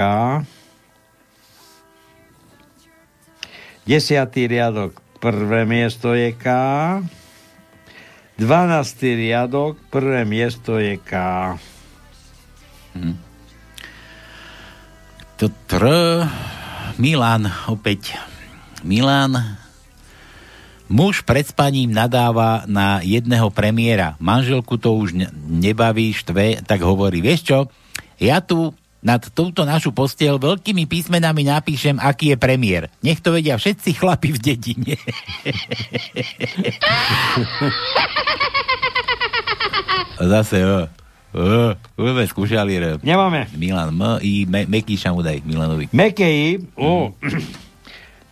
Desiatý riadok, prvé miesto je K. Dvanáctý riadok, prvé miesto je K. Hm. To tr... Milan, opäť. Milan. Muž pred spaním nadáva na jedného premiéra. Manželku to už nebaví, štve, tak hovorí, vieš čo, ja tu nad touto našu postiel veľkými písmenami napíšem, aký je premiér. Nech to vedia všetci chlapi v dedine. Zase, o. Sme skúšali. R. Nemáme. Milan M. I Me- Meký Šamudaj Milanovi. Mekej. Oh.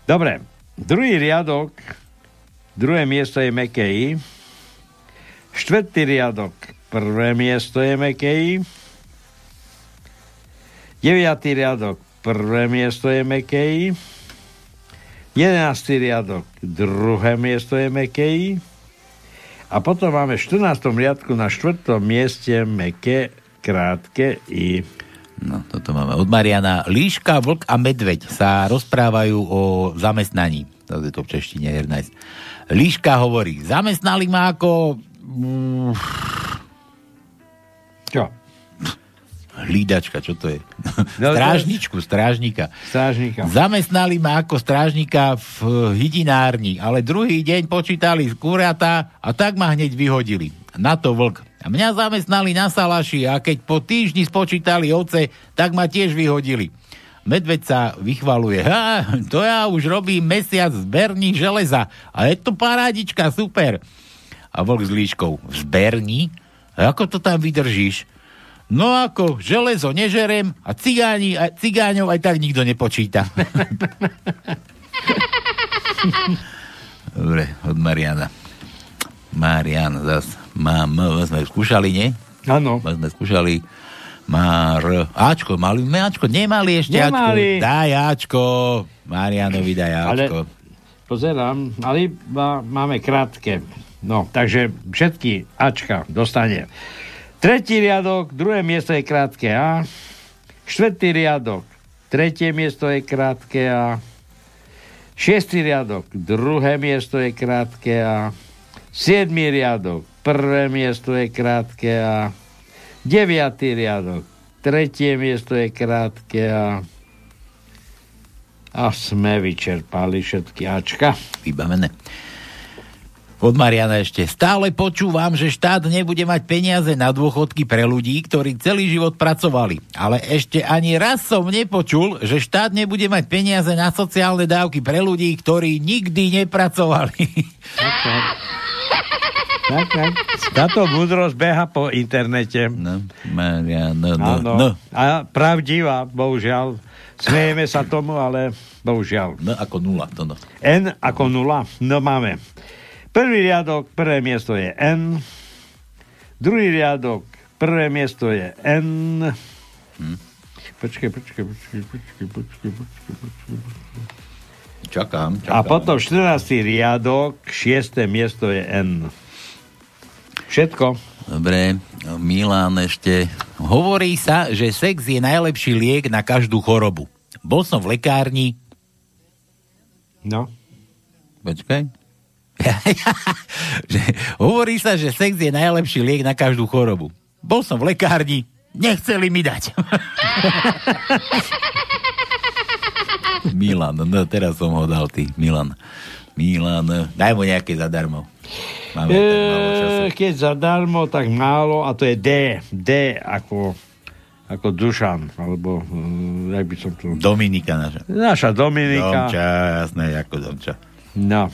Dobre. Druhý riadok. Druhé miesto je Mekej. Štvrtý riadok. Prvé miesto je Mekej. 9. riadok, prvé miesto je Mekej. 11. riadok, druhé miesto je Mekej. A potom máme v 14. riadku na 4. mieste Meké, krátke I. No, toto máme od Mariana. Líška, vlk a medveď sa rozprávajú o zamestnaní. To je to v češtine, je nice. Líška hovorí, zamestnali ma ako... Čo? Hlídačka, čo to je? No, Strážničku, strážnika. Strážnika. Zamestnali ma ako strážnika v hydinárni, ale druhý deň počítali kúrata a tak ma hneď vyhodili. Na to vlk. A mňa zamestnali na salaši a keď po týždni spočítali ovce, tak ma tiež vyhodili. Medveď sa vychvaluje. Ha, to ja už robím mesiac zberní železa a je to parádička, super. A vlk s líškou. V zberní? A ako to tam vydržíš? No ako, železo nežerem a cigáni, a cigáňov aj tak nikto nepočíta. Dobre, od Mariana. Marian zas. Mám, sme skúšali, nie? Áno. Sme skúšali. Mar... Ačko, mali sme Ačko? Nemali ešte Nemali. Ačko. Daj Ačko. Marianovi daj Ačko. Ale, pozerám, ale iba máme krátke. No, takže všetky Ačka dostane. Tretí riadok, druhé miesto je krátke A. Štvrtý riadok, tretie miesto je krátke A. Šiestý riadok, druhé miesto je krátke A. Siedmý riadok, prvé miesto je krátke A. Deviatý riadok, tretie miesto je krátke A. A sme vyčerpali všetky Ačka. Vybavené. Od Mariana ešte. Stále počúvam, že štát nebude mať peniaze na dôchodky pre ľudí, ktorí celý život pracovali. Ale ešte ani raz som nepočul, že štát nebude mať peniaze na sociálne dávky pre ľudí, ktorí nikdy nepracovali. Tak, tak. Tak, tak. Táto múdrosť beha po internete. No, Mariano, no, Áno. no. A pravdivá, bohužiaľ. Smejeme sa tomu, ale bohužiaľ. No ako nula, to no. N ako nula. No máme. Prvý riadok, prvé miesto je N. Druhý riadok, prvé miesto je N. Hm. Počkej, počkej, počkej, počkej, počkej, počkej, počkej, počkej. Čakám, čakám. A potom 14. riadok, 6. miesto je N. Všetko. Dobre, Milan ešte. Hovorí sa, že sex je najlepší liek na každú chorobu. Bol som v lekárni. No. Počkaj. že, hovorí sa, že sex je najlepší liek na každú chorobu. Bol som v lekárni, nechceli mi dať. Milan, no teraz som ho dal ty, Milan. Milan, daj mu nejaké zadarmo. Máme e, keď zadarmo, tak málo a to je D. D ako, ako Dušan, alebo uh, jak by som to... Dominika naša. Naša Dominika. Domča, jasné, ako Domča. No.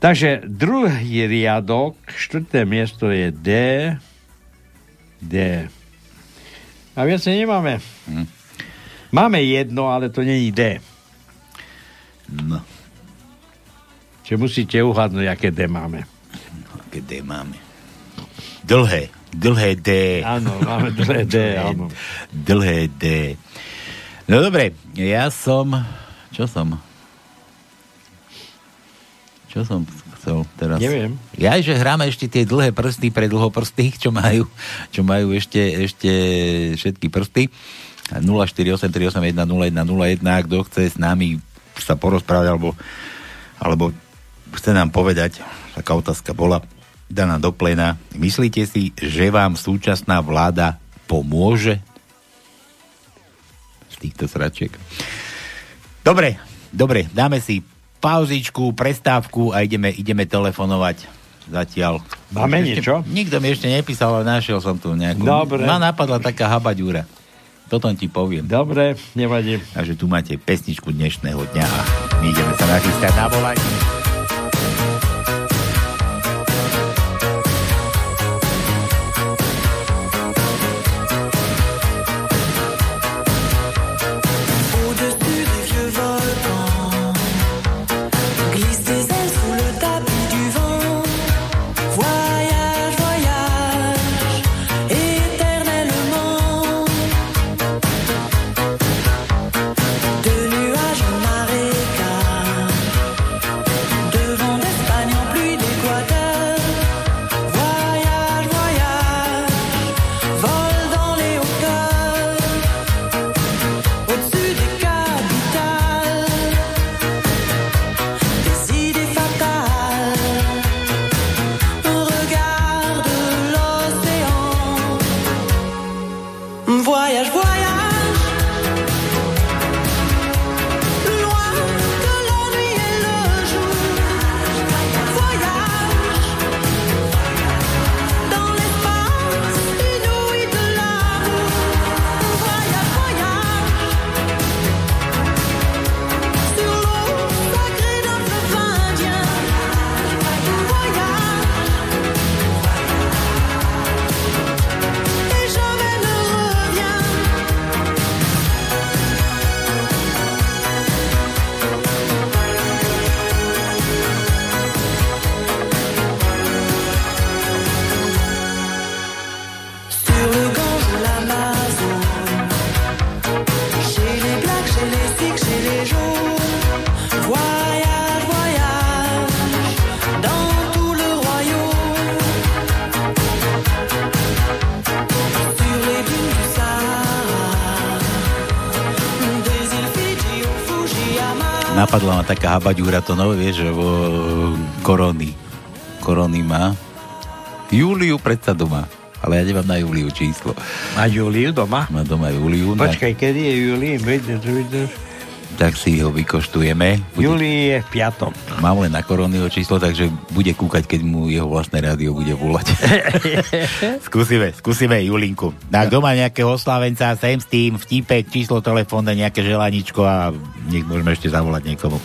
Takže druhý riadok, štvrté miesto je D. D. A viacej nemáme. Hm. Máme jedno, ale to není D. No. Čiže musíte uhadnúť, aké D máme. Aké D máme? Dlhé. Dlhé D. Áno, máme dlhé D, áno. Dlhé D. No dobre, ja som... Čo som? Čo som chcel teraz? Neviem. Ja, že hráme ešte tie dlhé prsty pre dlhoprstých, čo majú, čo majú ešte, ešte všetky prsty. 0483810101, kto chce s nami sa porozprávať, alebo, alebo chce nám povedať, taká otázka bola daná do plena. Myslíte si, že vám súčasná vláda pomôže? Z týchto sračiek. Dobre, dobre, dáme si pauzičku, prestávku a ideme, ideme telefonovať zatiaľ. Máme ešte, niečo? Nikto mi ešte nepísal, ale našiel som tu nejakú. Dobre. Ma napadla taká habaďúra. Toto ti poviem. Dobre, nevadí. Takže tu máte pesničku dnešného dňa a my ideme sa nachystať na volanie. Taká habaďúra, to no, vieš, že vo korony. Korony má. Júliu predsa doma. Ale ja nemám na Júliu číslo. Má Juliu doma? Má doma Júliu. Počkaj, kedy je Júli? Tak si ho vykoštujeme. Bude, Júli je v piatok. mám len na koronyho číslo, takže bude kúkať, keď mu jeho vlastné rádio bude volať. skúsime, skúsime Julinku. Tak kto má nejakého oslávenca, sem s tým, vtípek, číslo telefónne, nejaké želaničko a nech môžeme ešte zavolať niekomu.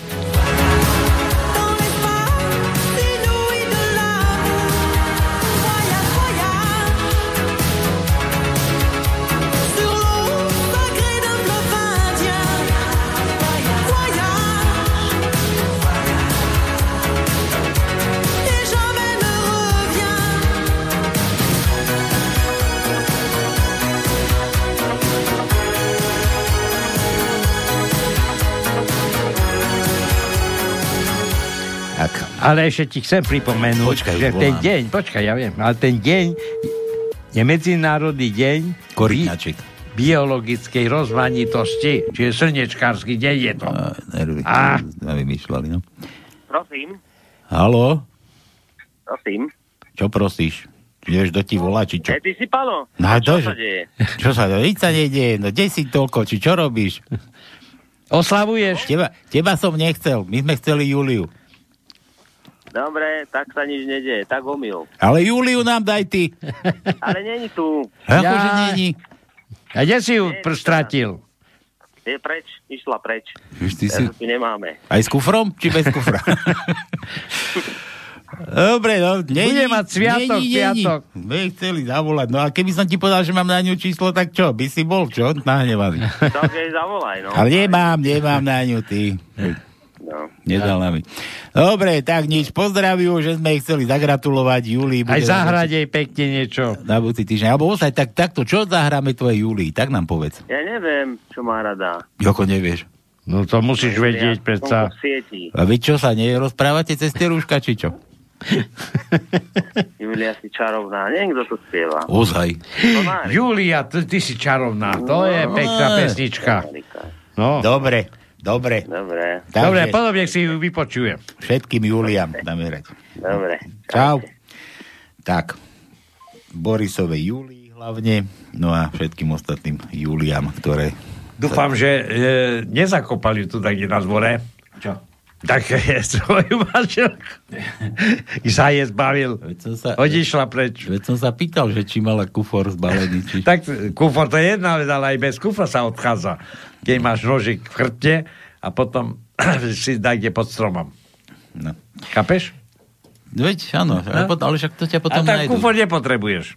Ale ešte ti chcem pripomenúť, Počkaj, že ten deň, počkaj, ja viem, ale ten deň je Medzinárodný deň Korytnaček. biologickej rozmanitosti, čiže slnečkársky deň je to. Nervy. Á. Sme vymýšľali, no. Prosím, Haló? prosím. Čo prosíš? Vieš, kto ti volá, či čo? Hej, ty si Palo? No a čo to, sa deje? Čo sa to? Nič sa nedieje. No kde si toľko? Či čo robíš? Oslavuješ? Teba, teba som nechcel. My sme chceli Juliu. Dobre, tak sa nič nedieje, tak omyl. Ale Juliu nám daj ty. Ale není tu. Akože není. A kde si ju pr- stratil? Je preč, išla preč. Už ty Ja si... tu nemáme. Aj s kufrom? Či bez kufra? Dobre, no. Není, Bude mať sviatok, není, není. piatok. My chceli zavolať. No a keby som ti povedal, že mám na ňu číslo, tak čo? By si bol, čo? Nahnevaný. Tak jej zavolaj, no. Ale nemám, nemám na ňu, ty. No. Nedal nám. Dobre, tak nič. Pozdravujú, že sme chceli zagratulovať Julii. Aj jej pekne niečo. Na budúci týždeň. Alebo osaj, tak takto, čo zahráme tvojej Julii? Tak nám povedz. Ja neviem, čo má rada. Joko nevieš. No to musíš vedieť, Ja predsa. A vy čo sa nerozprávate cez tie rúška, či čo? Julia si čarovná. Neviem, kto to spieva. Ozaj. Julia, ty, ty si čarovná. To je pekná No. pesnička. No. Dobre, dobre. Dobre, Dobre, Takže podobne si ju vypočujem. všetkým Juliam dáme hrať. dobre. Čau. Tak, Borisovej Julii hlavne, no a všetkým ostatným Juliam, ktoré... Dúfam, že e, nezakopali tu tak na dvore. Čo? Tak je svoju manželku. sa je zbavil. Veď sa, Odišla preč. veď som sa pýtal, že či mala kufor zbalený, či... Tak kufor to je jedna vec, ale aj bez kufra sa odchádza. Keď máš nožik v chrbte a potom si kde pod stromom. No. Chápeš? Veď, áno, ale, No. potom, ale však to ťa A potom tak nájdu. kufor nepotrebuješ.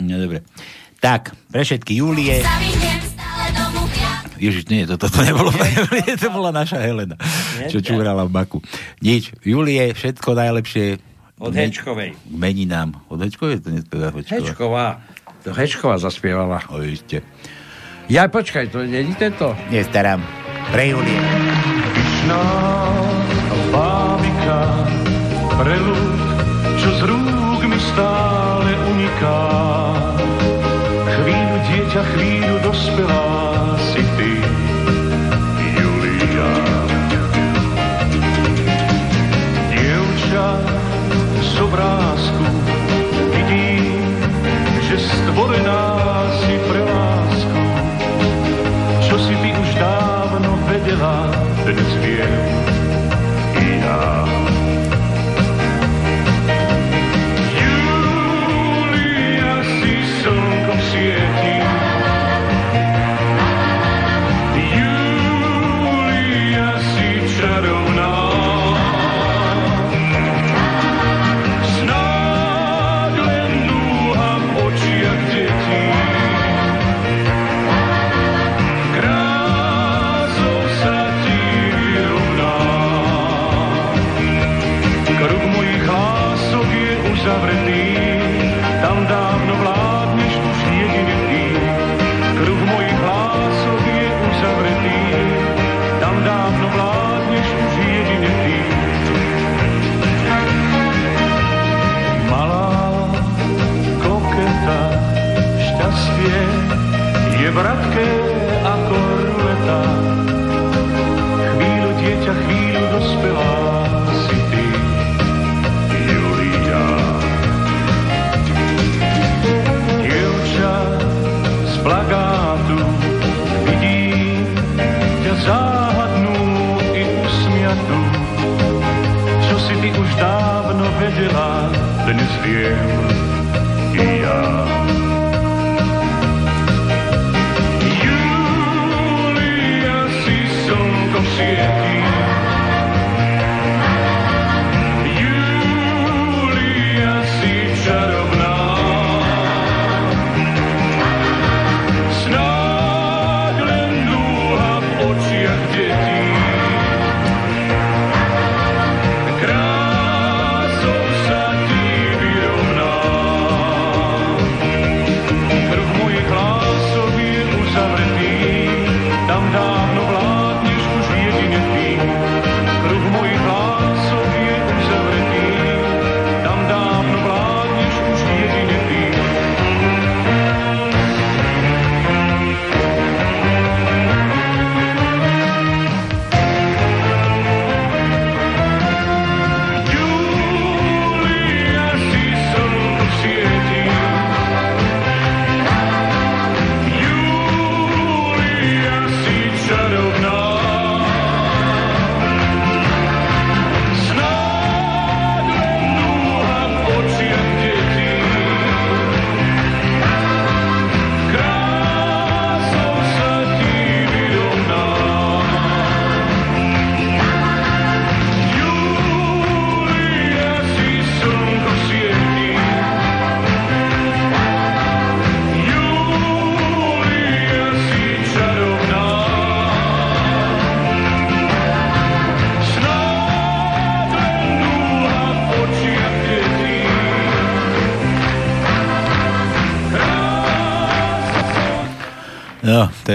No, dobre. Tak, pre všetky Julie... Ježiš, nie, toto to nebolo Julie, to bola naša Helena, čo čúrala v baku. Nič, Julie, všetko najlepšie. Od Men- Hečkovej. K meninám. Od Hečkovej to nespieva Hečková. Hečková. To Hečková zaspievala. O, ešte. Ja, počkaj, to nie je tento? Nestarám. Pre Julie. Pyšná bábika, prelud, čo z rúk mi stále uniká. Chvíľu dieťa, chvíľu dospelá obrázku, vidím, že stvorená si pre lásku. Čo si ty už dávno vedela, dnes viem i ja. Vratké ako ruleta. Chvíľu dieťa, chvíľu dospelá si ty, Julia. Dievča z plagátu vidím ťa záhadnú i usmiatú. Čo si ty už dávno vedela, dnes viem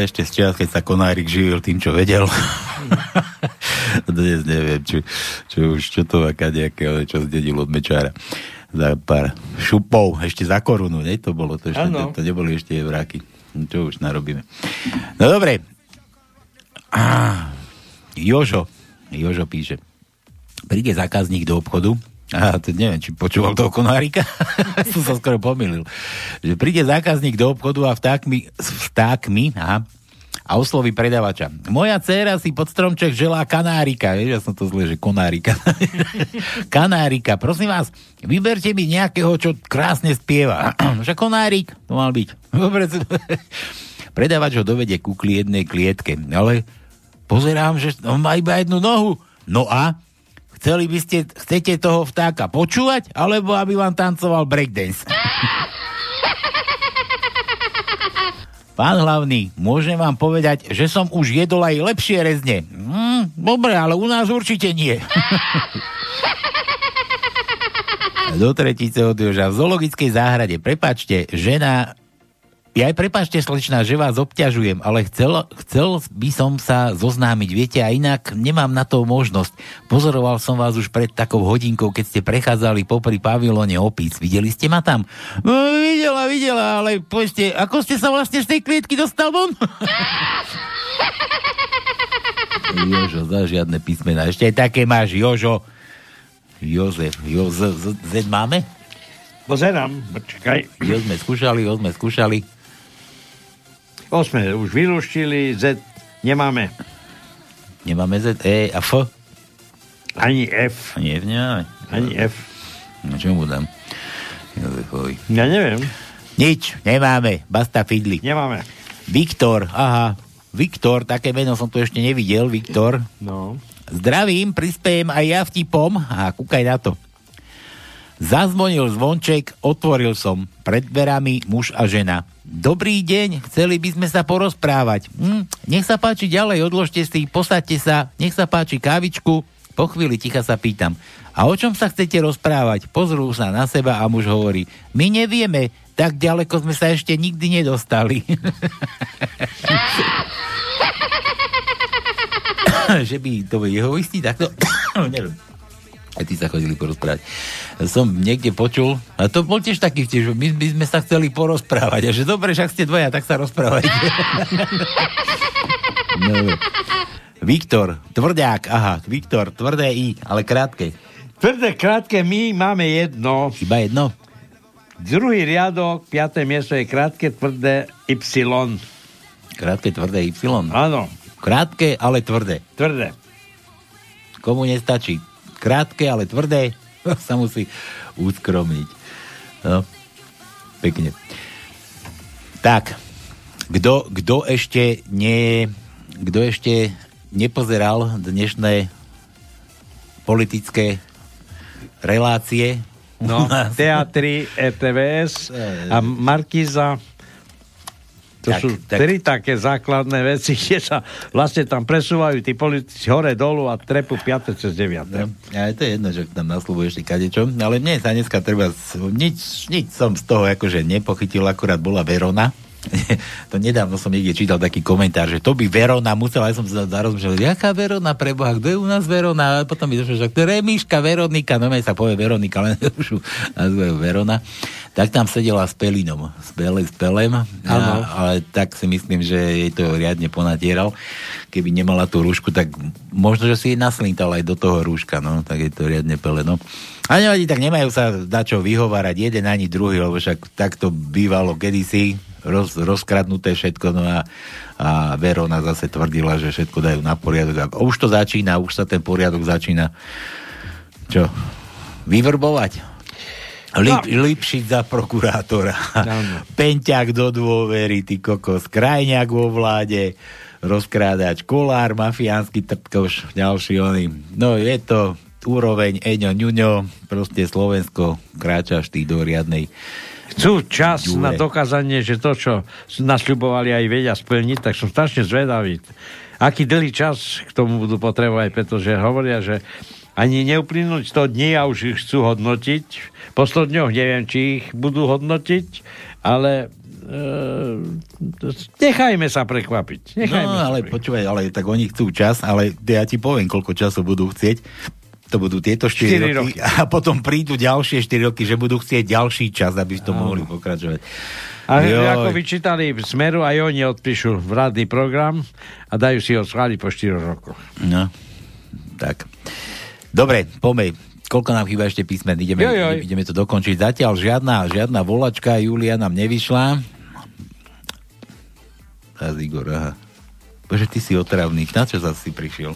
je ešte z čas, keď sa Konárik živil tým, čo vedel. Dnes neviem, čo, čo už, čo to aká nejaké, čo zdedil od Mečára. Za pár šupov, ešte za korunu, ne? To bolo, to, ešte, to, to neboli ešte evráky. Čo už narobíme. No dobre. Ah, Jožo, Jožo píše. Príde zákazník do obchodu, a to neviem, či počúval toho konárika. Som sa skoro pomýlil. Že príde zákazník do obchodu a vtákmi, s vtákmi aha, a osloví predavača. Moja dcéra si pod stromček želá kanárika. Vieš, ja som to zle, že konárika. kanárika. Prosím vás, vyberte mi nejakého, čo krásne spieva. Však konárik, to mal byť. Dobre. Predavač ho dovedie ku jednej klietke. Ale pozerám, že on má iba jednu nohu. No a? Chceli by ste, chcete toho vtáka počúvať, alebo aby vám tancoval breakdance? Pán hlavný, môžem vám povedať, že som už jedol aj lepšie rezne. Mm, dobre, ale u nás určite nie. Do tretice od Joža. V zoologickej záhrade, prepačte, žena ja aj prepáčte, slečná, že vás obťažujem, ale chcel, chcel by som sa zoznámiť, viete, a inak nemám na to možnosť. Pozoroval som vás už pred takou hodinkou, keď ste prechádzali popri pavilóne opíc. Videli ste ma tam? No, videla, videla, ale povedzte, ako ste sa vlastne z tej klietky dostal von? Jožo, za žiadne písmena. Ešte aj také máš, Jožo. Jozef, Jo, Z, Z, Z máme? Pozerám, počkaj. Jo sme skúšali, jo sme skúšali. O sme už vylúštili, Z nemáme. Nemáme Z, E a F? Ani F. Ani F nemáme. Ani F. No čo mu dám? Jozefovi. Ja neviem. Nič, nemáme. Basta Fidli. Nemáme. Viktor, aha. Viktor, také meno som tu ešte nevidel, Viktor. No. Zdravím, prispiejem aj ja vtipom a kúkaj na to. Zazvonil zvonček, otvoril som. Pred dverami muž a žena. Dobrý deň, chceli by sme sa porozprávať. Hm, nech sa páči ďalej, odložte si, posaďte sa, nech sa páči kávičku. Po chvíli ticha sa pýtam. A o čom sa chcete rozprávať? Pozrú sa na seba a muž hovorí. My nevieme, tak ďaleko sme sa ešte nikdy nedostali. že by to jeho istý takto? Neviem. Aj tí sa chodili porozprávať. Som niekde počul, a to bol tiež taký vtip, že my by sme sa chceli porozprávať. A že dobre, však ste dvoja, tak sa rozprávajte. no. Viktor, tvrdák, aha, Viktor, tvrdé I, ale krátke. Tvrdé, krátke, my máme jedno. Iba jedno? Druhý riadok, piaté miesto je krátke, tvrdé Y. Krátke, tvrdé Y? Áno. Krátke, ale tvrdé. Tvrdé. Komu nestačí krátke, ale tvrdé, sa musí uskromniť. No, pekne. Tak, kto, kto ešte nie, kto ešte nepozeral dnešné politické relácie? No, teatry, RTVS a Markiza to tak, sú tak. tri také základné veci, kde sa vlastne tam presúvajú tí politici hore, dolu a trepu 5. cez 9. No, ja, to je jedno, že tam naslúbuješ ty kadečo, ale mne sa dneska treba, nič, nič som z toho akože nepochytil, akurát bola Verona, to nedávno som niekde čítal taký komentár, že to by Verona musela, aj som sa zarozmýšľal, jaká Verona preboha, kto je u nás Verona? A potom mi došlo, že to je Remíška Veronika, no sa povie Veronika, len už nazvajú Verona. Tak tam sedela s Pelinom, s, Pele, s Pelem, a, ale tak si myslím, že jej to riadne ponatieral. Keby nemala tú rúšku, tak možno, že si jej naslintal aj do toho rúška, no, tak je to riadne Pele, no. A nevadí, tak nemajú sa na čo vyhovárať jeden ani druhý, lebo však takto bývalo kedysi, roz, rozkradnuté všetko, no a, a Verona zase tvrdila, že všetko dajú na poriadok. A už to začína, už sa ten poriadok začína čo? Vyvrbovať? Lip, no. Lipšiť za prokurátora. No. Penťák do dôvery, ty kokos. Krajňák vo vláde, rozkrádač, kolár, mafiánsky trpkoš, ďalší oný. No je to úroveň Eňo Ňuňo, proste Slovensko kráčaš ty do riadnej chcú čas Jure. na dokázanie, že to, čo nasľubovali aj vedia splniť, tak som strašne zvedavý. Aký dlhý čas k tomu budú potrebovať, pretože hovoria, že ani neuplynúť 100 dní a už ich chcú hodnotiť. Po 100 dňoch neviem, či ich budú hodnotiť, ale e, Nechajme sa prekvapiť. Nechajme no, sa ale počúvaj, ale tak oni chcú čas, ale ja ti poviem, koľko času budú chcieť. To budú tieto 4, 4 roky, roky a potom prídu ďalšie 4 roky, že budú chcieť ďalší čas, aby to mohli pokračovať. A Joj. ako vyčítali v Smeru, aj oni odpíšu vládny program a dajú si ho schváliť po 4 rokoch. No, tak. Dobre, poďme. Koľko nám chýba ešte písmen? Ideme, Joj, ideme to dokončiť. Zatiaľ žiadna, žiadna volačka Julia nám nevyšla. Teraz Igor, aha. Bože, ty si otravný. Na čo zase si prišiel?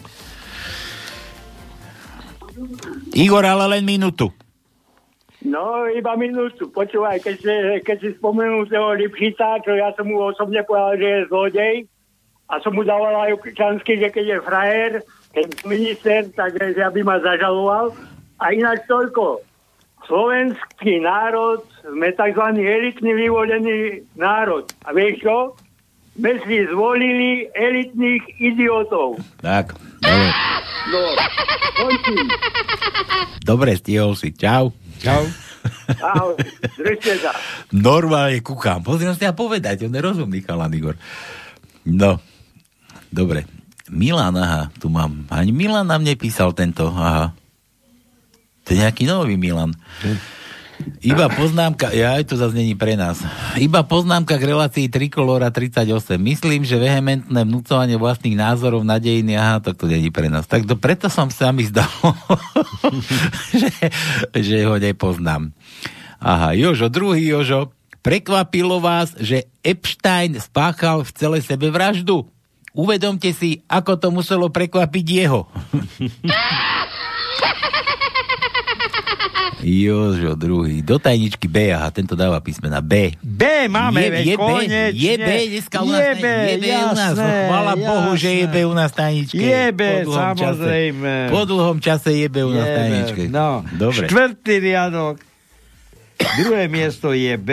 Igor, ale len minútu. No, iba minútu. Počúvaj, keď si, keď si spomenul toho Lipšica, čo ja som mu osobne povedal, že je zlodej, a som mu dával aj občansky, že keď je frajer, keď minister, tak že aby ma zažaloval. A ináč toľko. Slovenský národ, sme tzv. elitný vyvolený národ. A vieš čo? My si zvolili elitných idiotov. Tak. No, končím. Dobre, stihol si. Čau. Čau. Ahoj, držte sa. Normálne kúkam. Pozriem sa povedať, on je rozumný chalan, Igor. No, dobre. Milan, aha, tu mám. Ani Milan nám nepísal tento, aha. To je nejaký nový Milan. Iba poznámka, ja aj to zase není pre nás. Iba poznámka k relácii Trikolora 38. Myslím, že vehementné vnúcovanie vlastných názorov na dejiny, aha, tak to není pre nás. Tak to preto som sa mi zdal, že, že ho nepoznám. Aha, Jožo, druhý Jožo. Prekvapilo vás, že Epstein spáchal v celé sebe vraždu? Uvedomte si, ako to muselo prekvapiť jeho. Jožo, druhý. Do tajničky B, aha, tento dáva písmena B. B máme, je, je konečne. je B, dneska u nás, je B, je B u nás. jasné, Chvala Bohu, že je B u nás tajničke. Je B, Po samozrejme. Čase. Po dlhom čase je B u nás tajničke. No, Dobre. štvrtý riadok. Druhé miesto je B.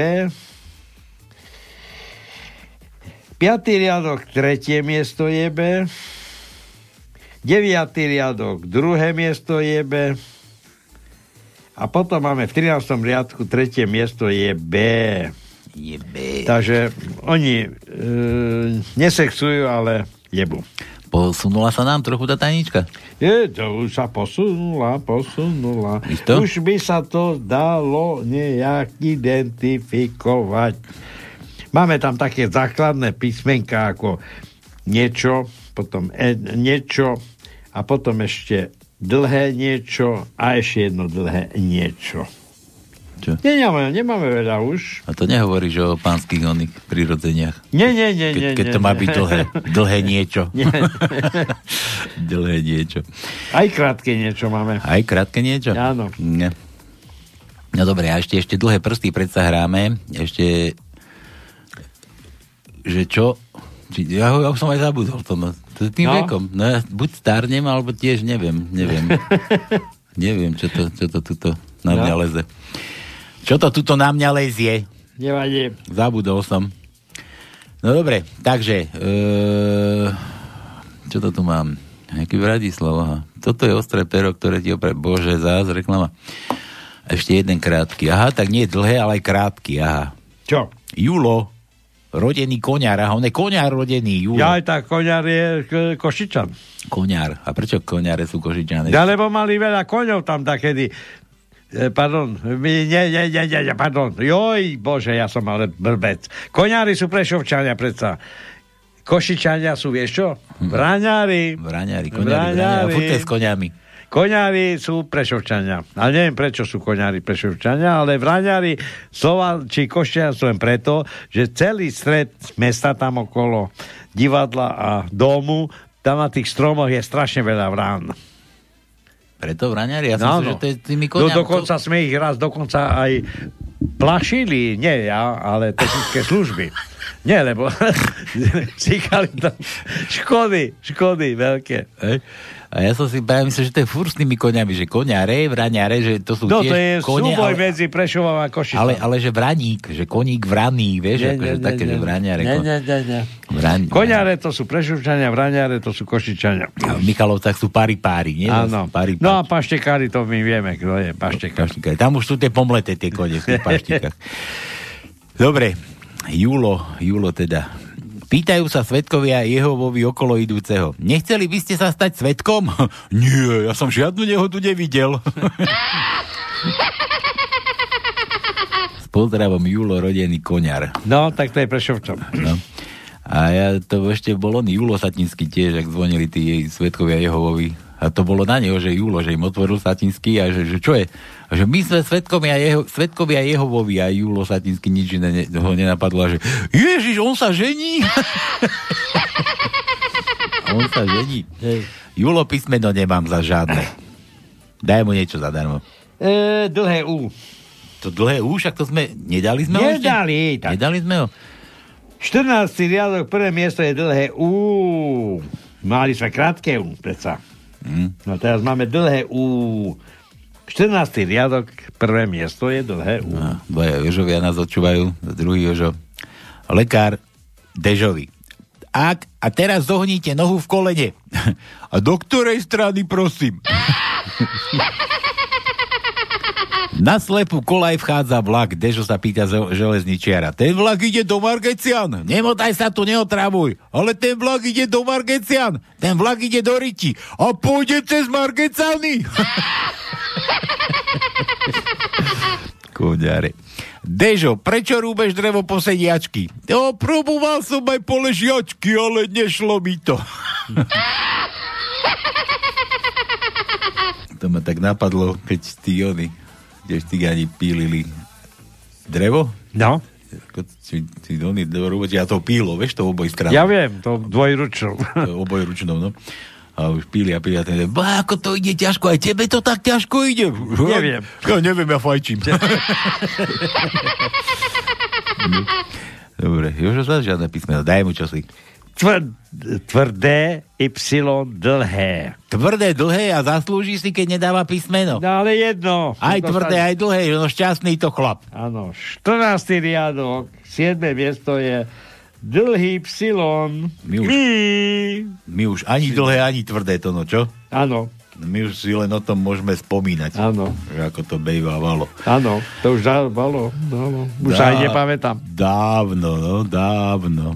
Piatý riadok, tretie miesto je B. Deviatý riadok, druhé miesto je B. A potom máme v 13. riadku tretie miesto je B. Je B. Takže oni e, nesexujú, ale jebu. Posunula sa nám trochu tá tajnička. Je, to už sa posunula, posunula. Isto? Už by sa to dalo nejak identifikovať. Máme tam také základné písmenka ako niečo, potom e, niečo a potom ešte dlhé niečo a ešte jedno dlhé niečo. Čo? Nemáme, nemáme veľa už. A to nehovoríš o pánskych oných prirodzeniach. Nie, nie, nie, nie. keď nie, to má nie. byť dlhé. Dlhé niečo. Nie. dlhé niečo. Aj krátke niečo máme. Aj krátke niečo? Áno. Nie. No dobre, a ešte, ešte dlhé prsty predsa hráme. Ešte že čo? Ja, ho, ja som aj zabudol to. Tým No. vekom. No ja buď starnem, alebo tiež neviem. Neviem. neviem, čo to, čo to tuto na mňa No. leze. Čo to tuto na mňa lezie? Nevadí. Zabudol som. No dobre, takže e, čo to tu mám? Jaký Bratislav, aha. Toto je ostré pero, ktoré ti opre... Bože, zás, reklama. Ešte jeden krátky. Aha, tak nie dlhé, ale aj krátky, aha. Čo? Julo, rodený koňar, aha, on je koňar rodený, Julo. Ja aj tak koňar je k- Košičan. Koňar. A prečo koňare sú košičané? Ja, lebo mali veľa koňov tam takedy. E, pardon, my- nie, nie, nie, nie, pardon. Joj, bože, ja som ale blbec. Koňári sú prešovčania predsa. Košičania sú, vieš čo? Vraňári. Vraňári, koňári, vraňári. Furt je s koňami. Koňári sú prešovčania. Ale neviem, prečo sú koňári prešovčania, ale vraňári slova, či košťania sú len preto, že celý stred mesta tam okolo divadla a domu, tam na tých stromoch je strašne veľa vrán. Preto vraňári? Ja som No, si, no. že to je tými Do, koňami. dokonca sme ich raz dokonca aj plašili, nie ja, ale technické služby. Nie, lebo cíkali tam škody, škody veľké. Hej. A ja som si práve myslel, že to je furt s tými koňami, že koňare, vraňare, že to sú No tiež to je kone, súboj ale, medzi Prešovom a Košicom. ale, ale, že vraník, že koník vraný, vieš, Nie, akože nie, také, nie, že vraňare. Nie, nie, nie, nie. Vraň, Koňare to sú Prešovčania, vraňare to sú Košičania. a v Michalovcach sú pári pári, nie? Áno. Pári, No a paštekári, to my vieme, kto je paštekár. paštikár. Tam už sú tie pomleté tie kone v tých paštikách. Dobre, Julo, Julo teda. Pýtajú sa svetkovia Jehovovi okolo idúceho. Nechceli by ste sa stať svetkom? Nie, ja som žiadnu nehodu nevidel. S pozdravom Julo, rodený koňar. No, tak to je Prešovčom. No. A ja, to ešte bol on Julo Satinský tiež, ak zvonili tí jej svetkovia Jehovovi. A to bolo na neho, že Julo, že im otvoril Satinský a že, že čo je? A že my sme svetkovia, jeho, svetkovia Jehovovi a Julo Satinský nič iné ne, ho nenapadlo. A že Ježiš, on sa žení! on sa žení. Julo písmeno nemám za žiadne. Daj mu niečo zadarmo. E, dlhé U. To dlhé U, však to sme... Nedali sme ho ešte? Nedali. Tak. Nedali sme ho? 14. riadok, prvé miesto je dlhé U. Mali sme krátke U, predsa. Mm. No teraz máme dlhé U. 14. riadok, prvé miesto je dlhé U. No, dvaja Jožovia nás odčúvajú, druhý Jožo. Lekár Dežovi. Ak, a teraz zohníte nohu v kolene. A do ktorej strany, prosím? Na slepú kolaj vchádza vlak. Dežo sa pýta železničiara. Ten vlak ide do Margecian. Nemotaj sa tu, neotravuj. Ale ten vlak ide do Margecian. Ten vlak ide do Riti. A pôjde cez Margecany. Kúďare. Dežo, prečo rúbeš drevo po sediačky? No, proboval som aj po ležiačky, ale nešlo mi to. to ma tak napadlo, keď tí oni, kde cigáni pílili drevo. No. Si, si oni rúbať, ja to pílo, vieš, to oboj strany. Ja viem, to dvojručnou. obojručnou, no. A už píli a píli a ten, bá, ako to ide ťažko, aj tebe to tak ťažko ide. Neviem. Ja neviem, ja fajčím. Dobre, sa žiadne písmeno, daj mu čosi. Tvr, tvrdé Y dlhé. Tvrdé, dlhé a zaslúži si, keď nedáva písmeno. No ale jedno. Aj tvrdé, aj dlhé, no šťastný to chlap. Áno, 14. riadok, 7. miesto je dlhý psilon. My už, my už ani dlhé, ani tvrdé to, no čo? Áno. My už si len o tom môžeme spomínať. Áno. Ako to bejvávalo. Áno, to už dávalo. No, už Dá, aj nepamätám. Dávno, no, dávno.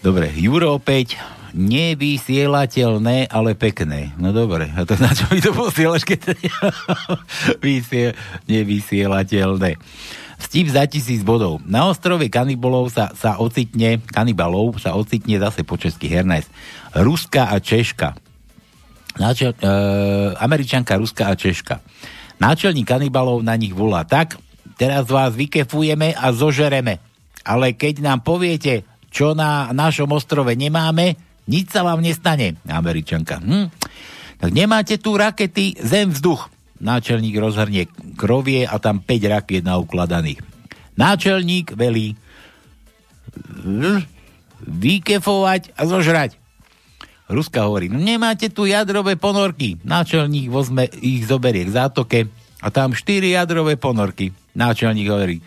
Dobre, Juro opäť nevysielateľné, ale pekné. No dobre, a to na čo mi to posielaš, keď to vysiel, nevysielateľné. Vtip za tisíc bodov. Na ostrove kanibalov sa, sa ocitne, kanibalov sa ocitne zase po česky Hernajs. Ruska a Češka. Náčel, e, Američanka, Ruska a Češka. Náčelník kanibalov na nich volá tak, teraz vás vykefujeme a zožereme. Ale keď nám poviete, čo na našom ostrove nemáme, nič sa vám nestane. Američanka. Hm? Tak nemáte tu rakety zem vzduch. Náčelník rozhrnie krovie a tam 5 rakiet na ukladaných. Náčelník velí vykefovať a zožrať. Ruska hovorí, no nemáte tu jadrové ponorky. Náčelník vozme ich zoberie k zátoke a tam 4 jadrové ponorky. Náčelník hovorí,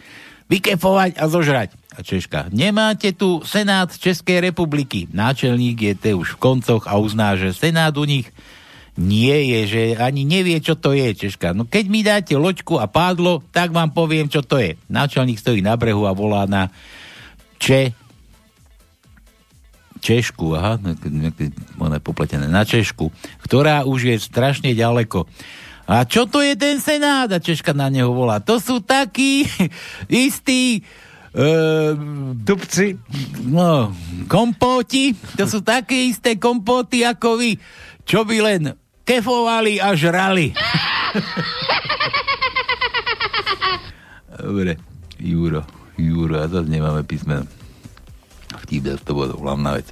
vykefovať a zožrať. Češka, nemáte tu Senát Českej republiky. Náčelník je te už v koncoch a uzná, že Senát u nich nie je, že ani nevie, čo to je, Češka. No keď mi dáte loďku a pádlo, tak vám poviem, čo to je. Náčelník stojí na brehu a volá na Če... Češku, aha, ono je popletené, na Češku, ktorá už je strašne ďaleko. A čo to je ten Senát? A Češka na neho volá. To sú takí istí Uh, Dubci. No, kompóti, to sú také isté kompóty ako vy, čo by len kefovali a žrali. Dobre, Juro, Juro, a zase nemáme písmeno. Vtip, to bolo hlavná vec.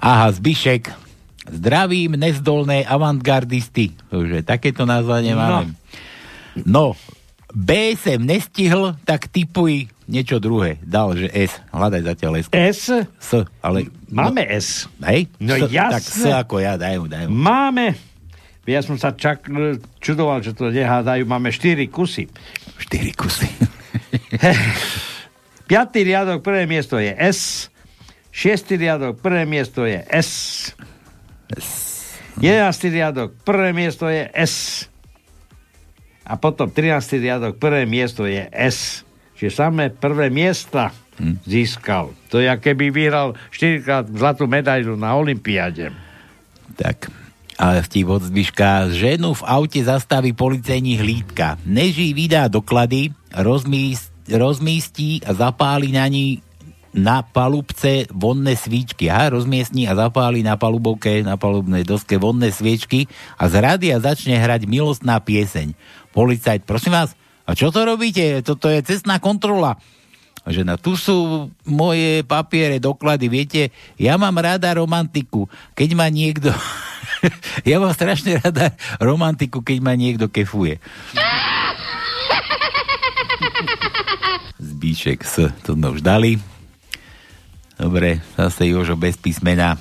Aha, Zbyšek, zdravím nezdolné avantgardisty. Takže takéto nazvanie máme. No, B sem nestihl, tak typuj niečo druhé. Dal, že S. Hľadaj zatiaľ S. S? S, ale... Máme no, S. Hej? No S, jasné. Tak S ako ja, daj mu, daj mu. Máme. Ja som sa čak čudoval, že to nehádajú. Máme 4 kusy. 4 kusy. Piatý riadok, prvé miesto je S. Šiestý riadok, prvé miesto je S. S. Jedenáctý riadok, prvé miesto je S. A potom 13. riadok, prvé miesto je S. Čiže samé prvé miesta. získal. To je, keby vyhral 4 krát zlatú medailu na Olympiáde. Tak. Ale vtip od zvyška. Ženu v aute zastaví policajní hlídka. Neží vydá doklady, rozmíst, rozmístí a zapáli na ní na palubce vonné svíčky. Aha, rozmiestní a zapáli na palubovke, na palubnej doske vonné sviečky a z rádia začne hrať milostná pieseň. Policajt, prosím vás, a čo to robíte? Toto je cestná kontrola. Žena, tu sú moje papiere, doklady, viete, ja mám rada romantiku. Keď ma niekto... ja mám strašne rada romantiku, keď ma niekto kefuje. Zbíšek S, to sme už dali. Dobre, zase Jožo bez písmena.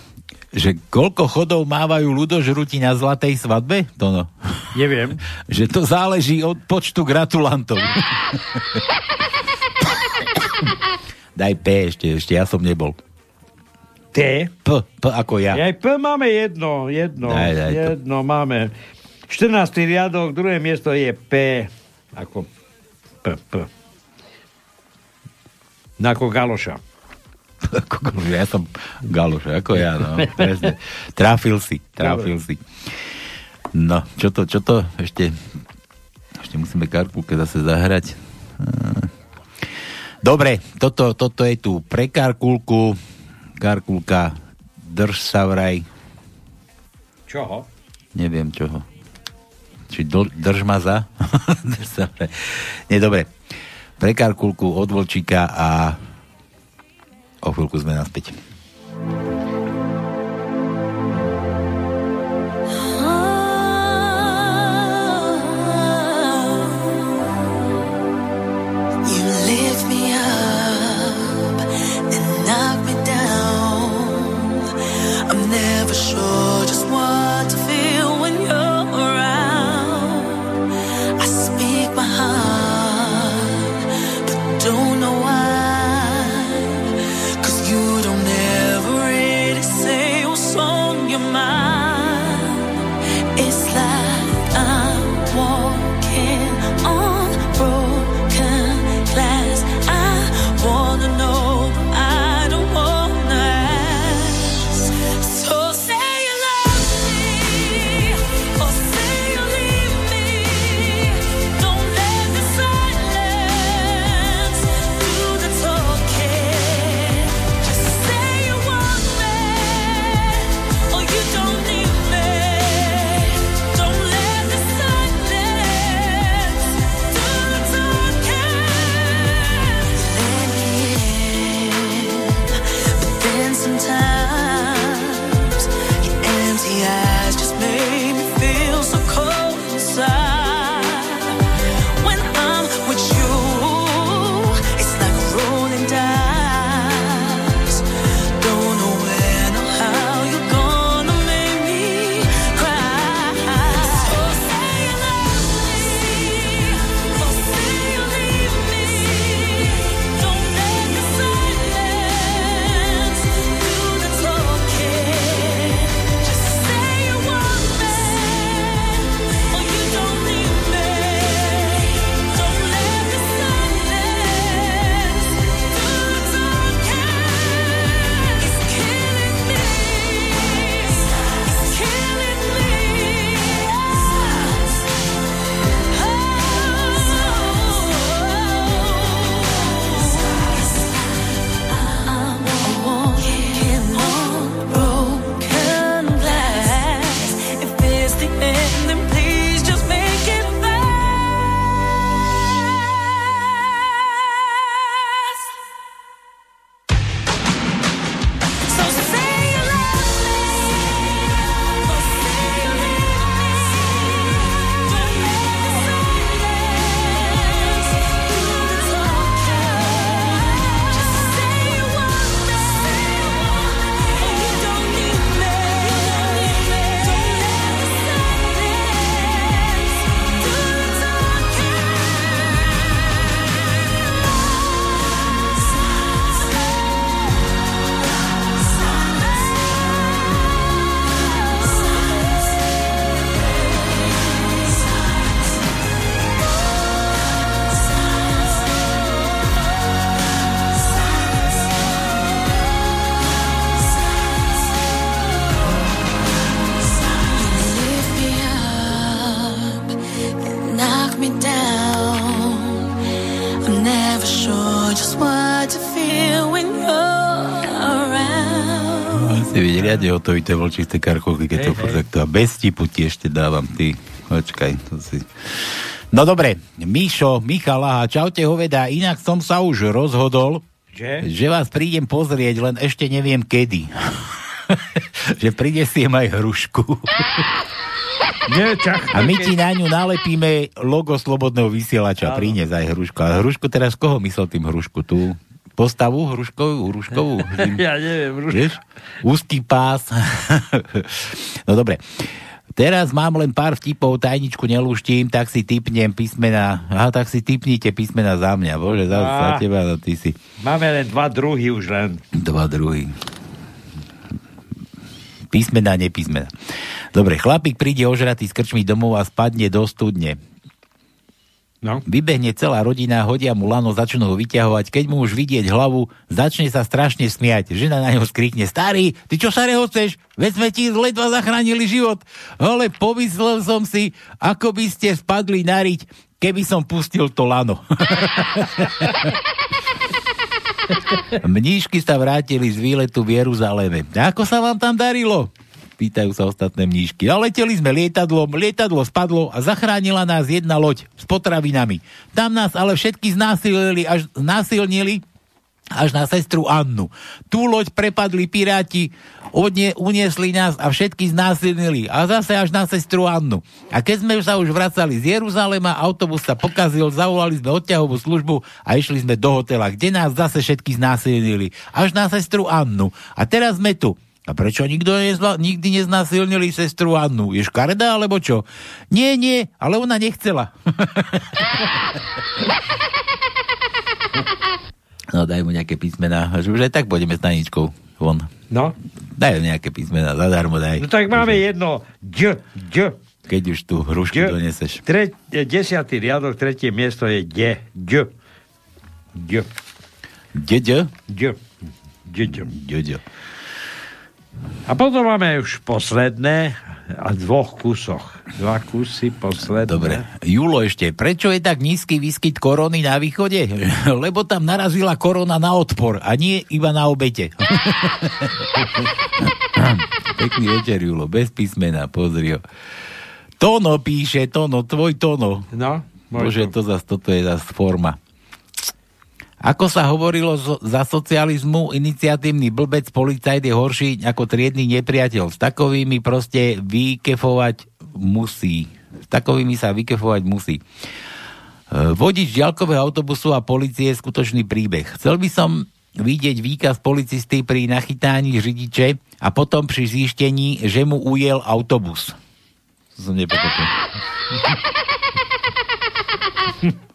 Že koľko chodov mávajú ľudožruti na zlatej svadbe? To no. Neviem. že to záleží od počtu gratulantov. Daj P ešte, ešte ja som nebol. T? P, P ako ja. Aj P máme jedno, jedno, Daj, daj to. jedno máme. 14. riadok, druhé miesto je P, ako P, P. Ako Galoša. Ja som Galoš, ako ja, no, presne. Trafil si, trafil si. No, čo to, čo to, ešte, ešte musíme Karkulke zase zahrať. Hm. Dobre, toto, toto je tu pre Karkulku. Karkulka, drž sa vraj. Čoho? Neviem čoho. Či do, drž ma za? drž sa vraj. Nie, dobre. Pre Karkulku od Volčíka a o chvíľku sme naspäť. Hotový tie vlčisté karcholky, keď to furt takto. A bez tipu ti ešte dávam, ty. Počkaj, to si... No dobre, Míšo, Michal, aha, čaute hoveda, inak som sa už rozhodol, Že? že vás prídem pozrieť, len ešte neviem kedy. že prinesiem aj hrušku. Nie, čak, A my ti na ňu nalepíme logo Slobodného vysielača. Prines aj hrušku. A hrušku teraz koho myslel tým hrušku? Tu postavu hruškovú? hruškovú? Ja neviem, Ruš. Vieš? Úzky pás. no dobre. Teraz mám len pár vtipov, tajničku nelúštím, tak si typnem písmena. Aha, tak si typnite písmena za mňa. Bože, za, za Á. teba, no ty si. Máme len dva druhy už len. Dva druhy. Písmena, nepísmena. Dobre, chlapík príde ožratý z krčmy domov a spadne do studne. No. Vybehne celá rodina, hodia mu lano, začnú ho vyťahovať. Keď mu už vidieť hlavu, začne sa strašne smiať. Žena na ňo skrikne, starý, ty čo sa rehoceš? Veď sme ti ledva zachránili život. Ale pomyslel som si, ako by ste spadli na riť, keby som pustil to lano. Mníšky sa vrátili z výletu v Jeruzaleme. Ako sa vám tam darilo? Pýtajú sa ostatné mníšky. A leteli sme lietadlom, lietadlo spadlo a zachránila nás jedna loď s potravinami. Tam nás ale všetky znásilnili až, znásilnili až na sestru Annu. Tú loď prepadli piráti, odne, uniesli nás a všetky znásilnili. A zase až na sestru Annu. A keď sme sa už vracali z Jeruzalema, autobus sa pokazil, zavolali sme odťahovú službu a išli sme do hotela, kde nás zase všetky znásilnili. Až na sestru Annu. A teraz sme tu. A prečo nikto nezla, nikdy neznásilnili sestru Annu? Je škaredá, alebo čo? Nie, nie, ale ona nechcela. No daj mu nejaké písmená, že už aj tak pôjdeme s Taničkou von. No. Daj nejaké písmená, zadarmo daj. No tak máme jedno D, D. Keď už tú hrušku D. doneseš. Tre, desiatý riadok, tretie miesto je D, D. D. Deďo? D. Deďo. Deďo. A potom máme už posledné a dvoch kusoch. Dva kusy posledné. Dobre. Julo ešte, prečo je tak nízky výskyt korony na východe? Lebo tam narazila korona na odpor a nie iba na obete. Pekný večer, Julo, bez písmena, pozri ho. Tono píše, Tono, tvoj Tono. No, Bože, to zas, toto je zas forma. Ako sa hovorilo za socializmu, iniciatívny blbec policajt je horší ako triedny nepriateľ. S takovými proste vykefovať musí. S takovými sa vykefovať musí. E, Vodič ďalkového autobusu a policie je skutočný príbeh. Chcel by som vidieť výkaz policisty pri nachytání řidiče a potom pri zjištení, že mu ujel autobus. To som nepochopil.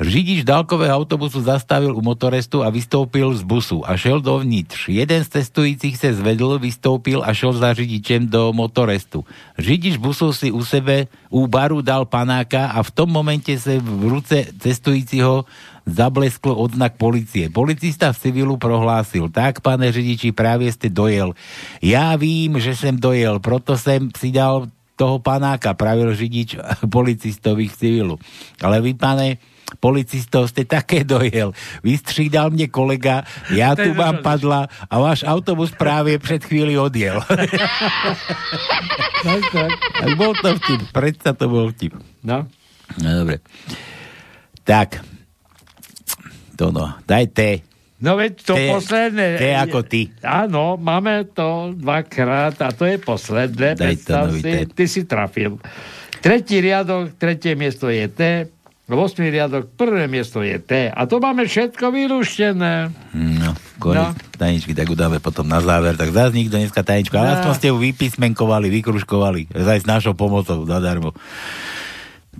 Řidič dálkového autobusu zastavil u motorestu a vystoupil z busu a šel dovnitř. Jeden z cestujúcich se zvedl, vystoupil a šel za řidičem do motorestu. Řidič busu si u sebe u baru dal panáka a v tom momente se v ruce cestujícího zableskl odznak policie. Policista v civilu prohlásil, tak, pane řidiči, právě jste dojel. Já vím, že jsem dojel, proto jsem si dal toho panáka, pravil řidič policistovi v civilu. Ale vy, pane, policistov ste také dojel. Vystřídal mne kolega, ja tu vám padla a váš autobus práve pred chvíli odjel. tak, tak. Tak bol to vtip, predsa to bol vtip. No. No dobre. Tak. To no, daj T. No veď to T- posledné. T ako ty. Áno, máme to dvakrát a to je posledné. Daj Predstav to si, ty si trafil. Tretí riadok, tretie miesto je T, 8. riadok, prvé miesto je T. A to máme všetko vylúštené. No, konec no. tajničky, tak udáme potom na záver. Tak zás nikto dneska tajničku, ale No. aspoň ste ju vypísmenkovali, vykruškovali. Zaj s našou pomocou, zadarmo.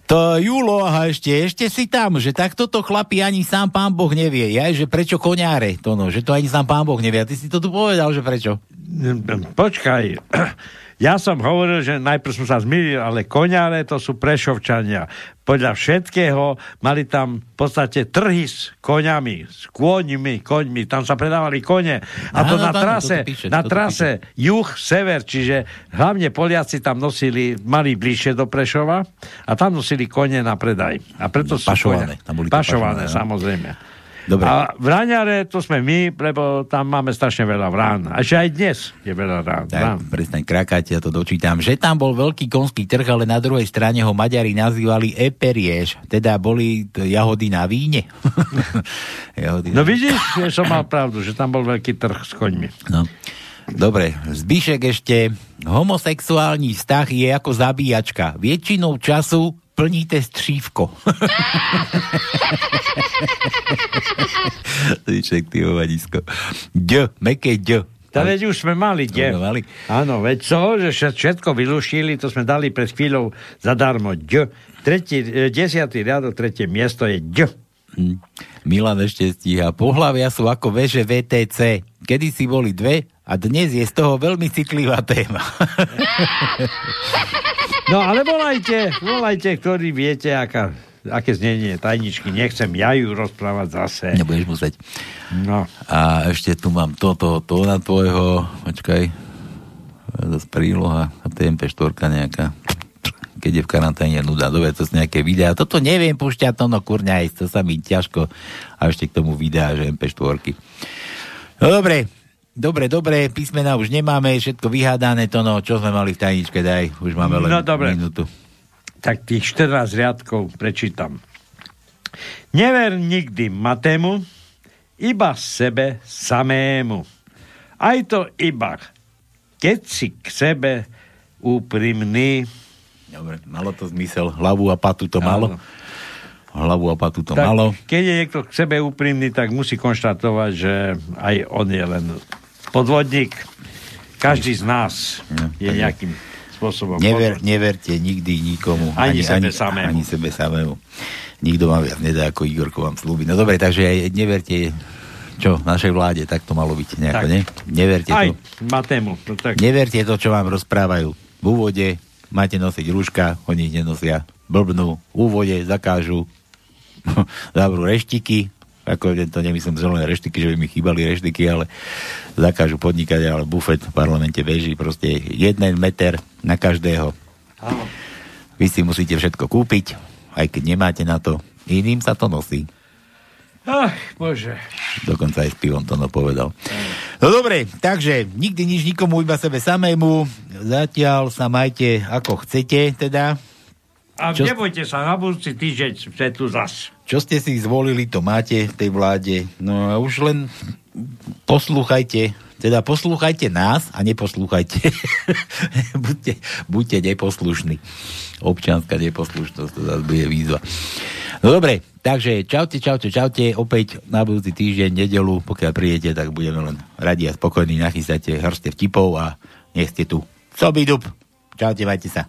To Julo, aha, ešte, ešte si tam, že tak toto chlapi ani sám pán Boh nevie. Ja, že prečo koňáre, to no, že to ani sám pán Boh nevie. A ty si to tu povedal, že prečo? Počkaj, ja som hovoril, že najprv som sa zmýlil, ale koňare to sú prešovčania. Podľa všetkého mali tam v podstate trhy s koňami, s kôňmi, koňmi, tam sa predávali kone. A to na trase, píše, na trase juh, sever, čiže hlavne Poliaci tam nosili, mali bližšie do Prešova a tam nosili kone na predaj. A preto sú Pašované, tam boli pašované, pašované, no. samozrejme. Dobre. A v Ráňare to sme my, lebo tam máme strašne veľa vrán. A že aj dnes je veľa rán. Tak, presne, krakáte, ja to dočítam. Že tam bol veľký konský trh, ale na druhej strane ho Maďari nazývali eperiež, teda boli jahody na víne. jahody No vidíš, že som mal pravdu, že tam bol veľký trh s koňmi. No. Dobre, Zbyšek ešte. Homosexuálny vztah je ako zabíjačka. Väčšinou času plníte střívko. Zbyšek, ty hovadisko. Ď, meké ď. To veď už sme mali, kde? Áno, veď to, že všet- všetko vylušili, to sme dali pred chvíľou zadarmo. Ď. Tretí, e, desiatý riadok, tretie miesto je ď. Hm. Milan ešte stíha. Pohlavia sú ako veže VTC. Kedy si boli dve a dnes je z toho veľmi citlivá téma. No ale volajte, volajte, ktorí viete, aká, aké znenie tajničky. Nechcem ja ju rozprávať zase. Nebudeš musieť. No. A ešte tu mám toto, to na tvojho, počkaj, zase príloha, a to je MP4 nejaká, keď je v karanténe nuda, dobre, to sú nejaké videá, toto neviem pušťať, to no kurňa, to sa mi ťažko, a ešte k tomu videá, že MP4. No dobre, dobre, dobre, písmena už nemáme, všetko vyhádané, to no, čo sme mali v tajničke, daj, už máme len No, dobre. minútu. Tak tých 14 riadkov prečítam. Never nikdy matému, iba sebe samému. Aj to iba, keď si k sebe úprimný. Dobre, malo to zmysel, hlavu a patu to malo. Hlavu a patu to tak, malo. Keď je niekto k sebe úprimný, tak musí konštatovať, že aj on je len podvodník. Každý z nás je nejakým spôsobom Never, neverte nikdy nikomu. Ani sebe samému. Ani sebe samému. Nikto vám viac nedá, ako Igorko vám slúbi. No dobre, takže aj neverte, čo, našej vláde, tak to malo byť nejako, Tak. ne? Neverte Aj to. matému. No, tak. Neverte to, čo vám rozprávajú. V úvode máte nosiť rúška, oni ich nenosia. Blbnú. V úvode zakážu zavrú reštiky, ako to nemyslím zelené reštiky, že by mi chýbali reštiky, ale zakážu podnikať, ale bufet v parlamente beží proste jeden meter na každého. Áno. Vy si musíte všetko kúpiť, aj keď nemáte na to. Iným sa to nosí. Ach, bože. Dokonca aj s pivom to no povedal. No dobre, takže nikdy nič nikomu, iba sebe samému. Zatiaľ sa majte ako chcete, teda. A Čo- nebojte sa, na budúci týždeň sme tu zas. Čo ste si zvolili, to máte v tej vláde. No a už len poslúchajte, teda poslúchajte nás a neposlúchajte. buďte, buďte neposlušní. Občianská neposlušnosť, to zase bude výzva. No dobre, takže čaute, čaute, čaute. Opäť na budúci týždeň, nedelu, pokiaľ prídete, tak budeme len radi a spokojní. Nachystáte hrste vtipov a nech ste tu. Sobidub. Čaute, majte sa.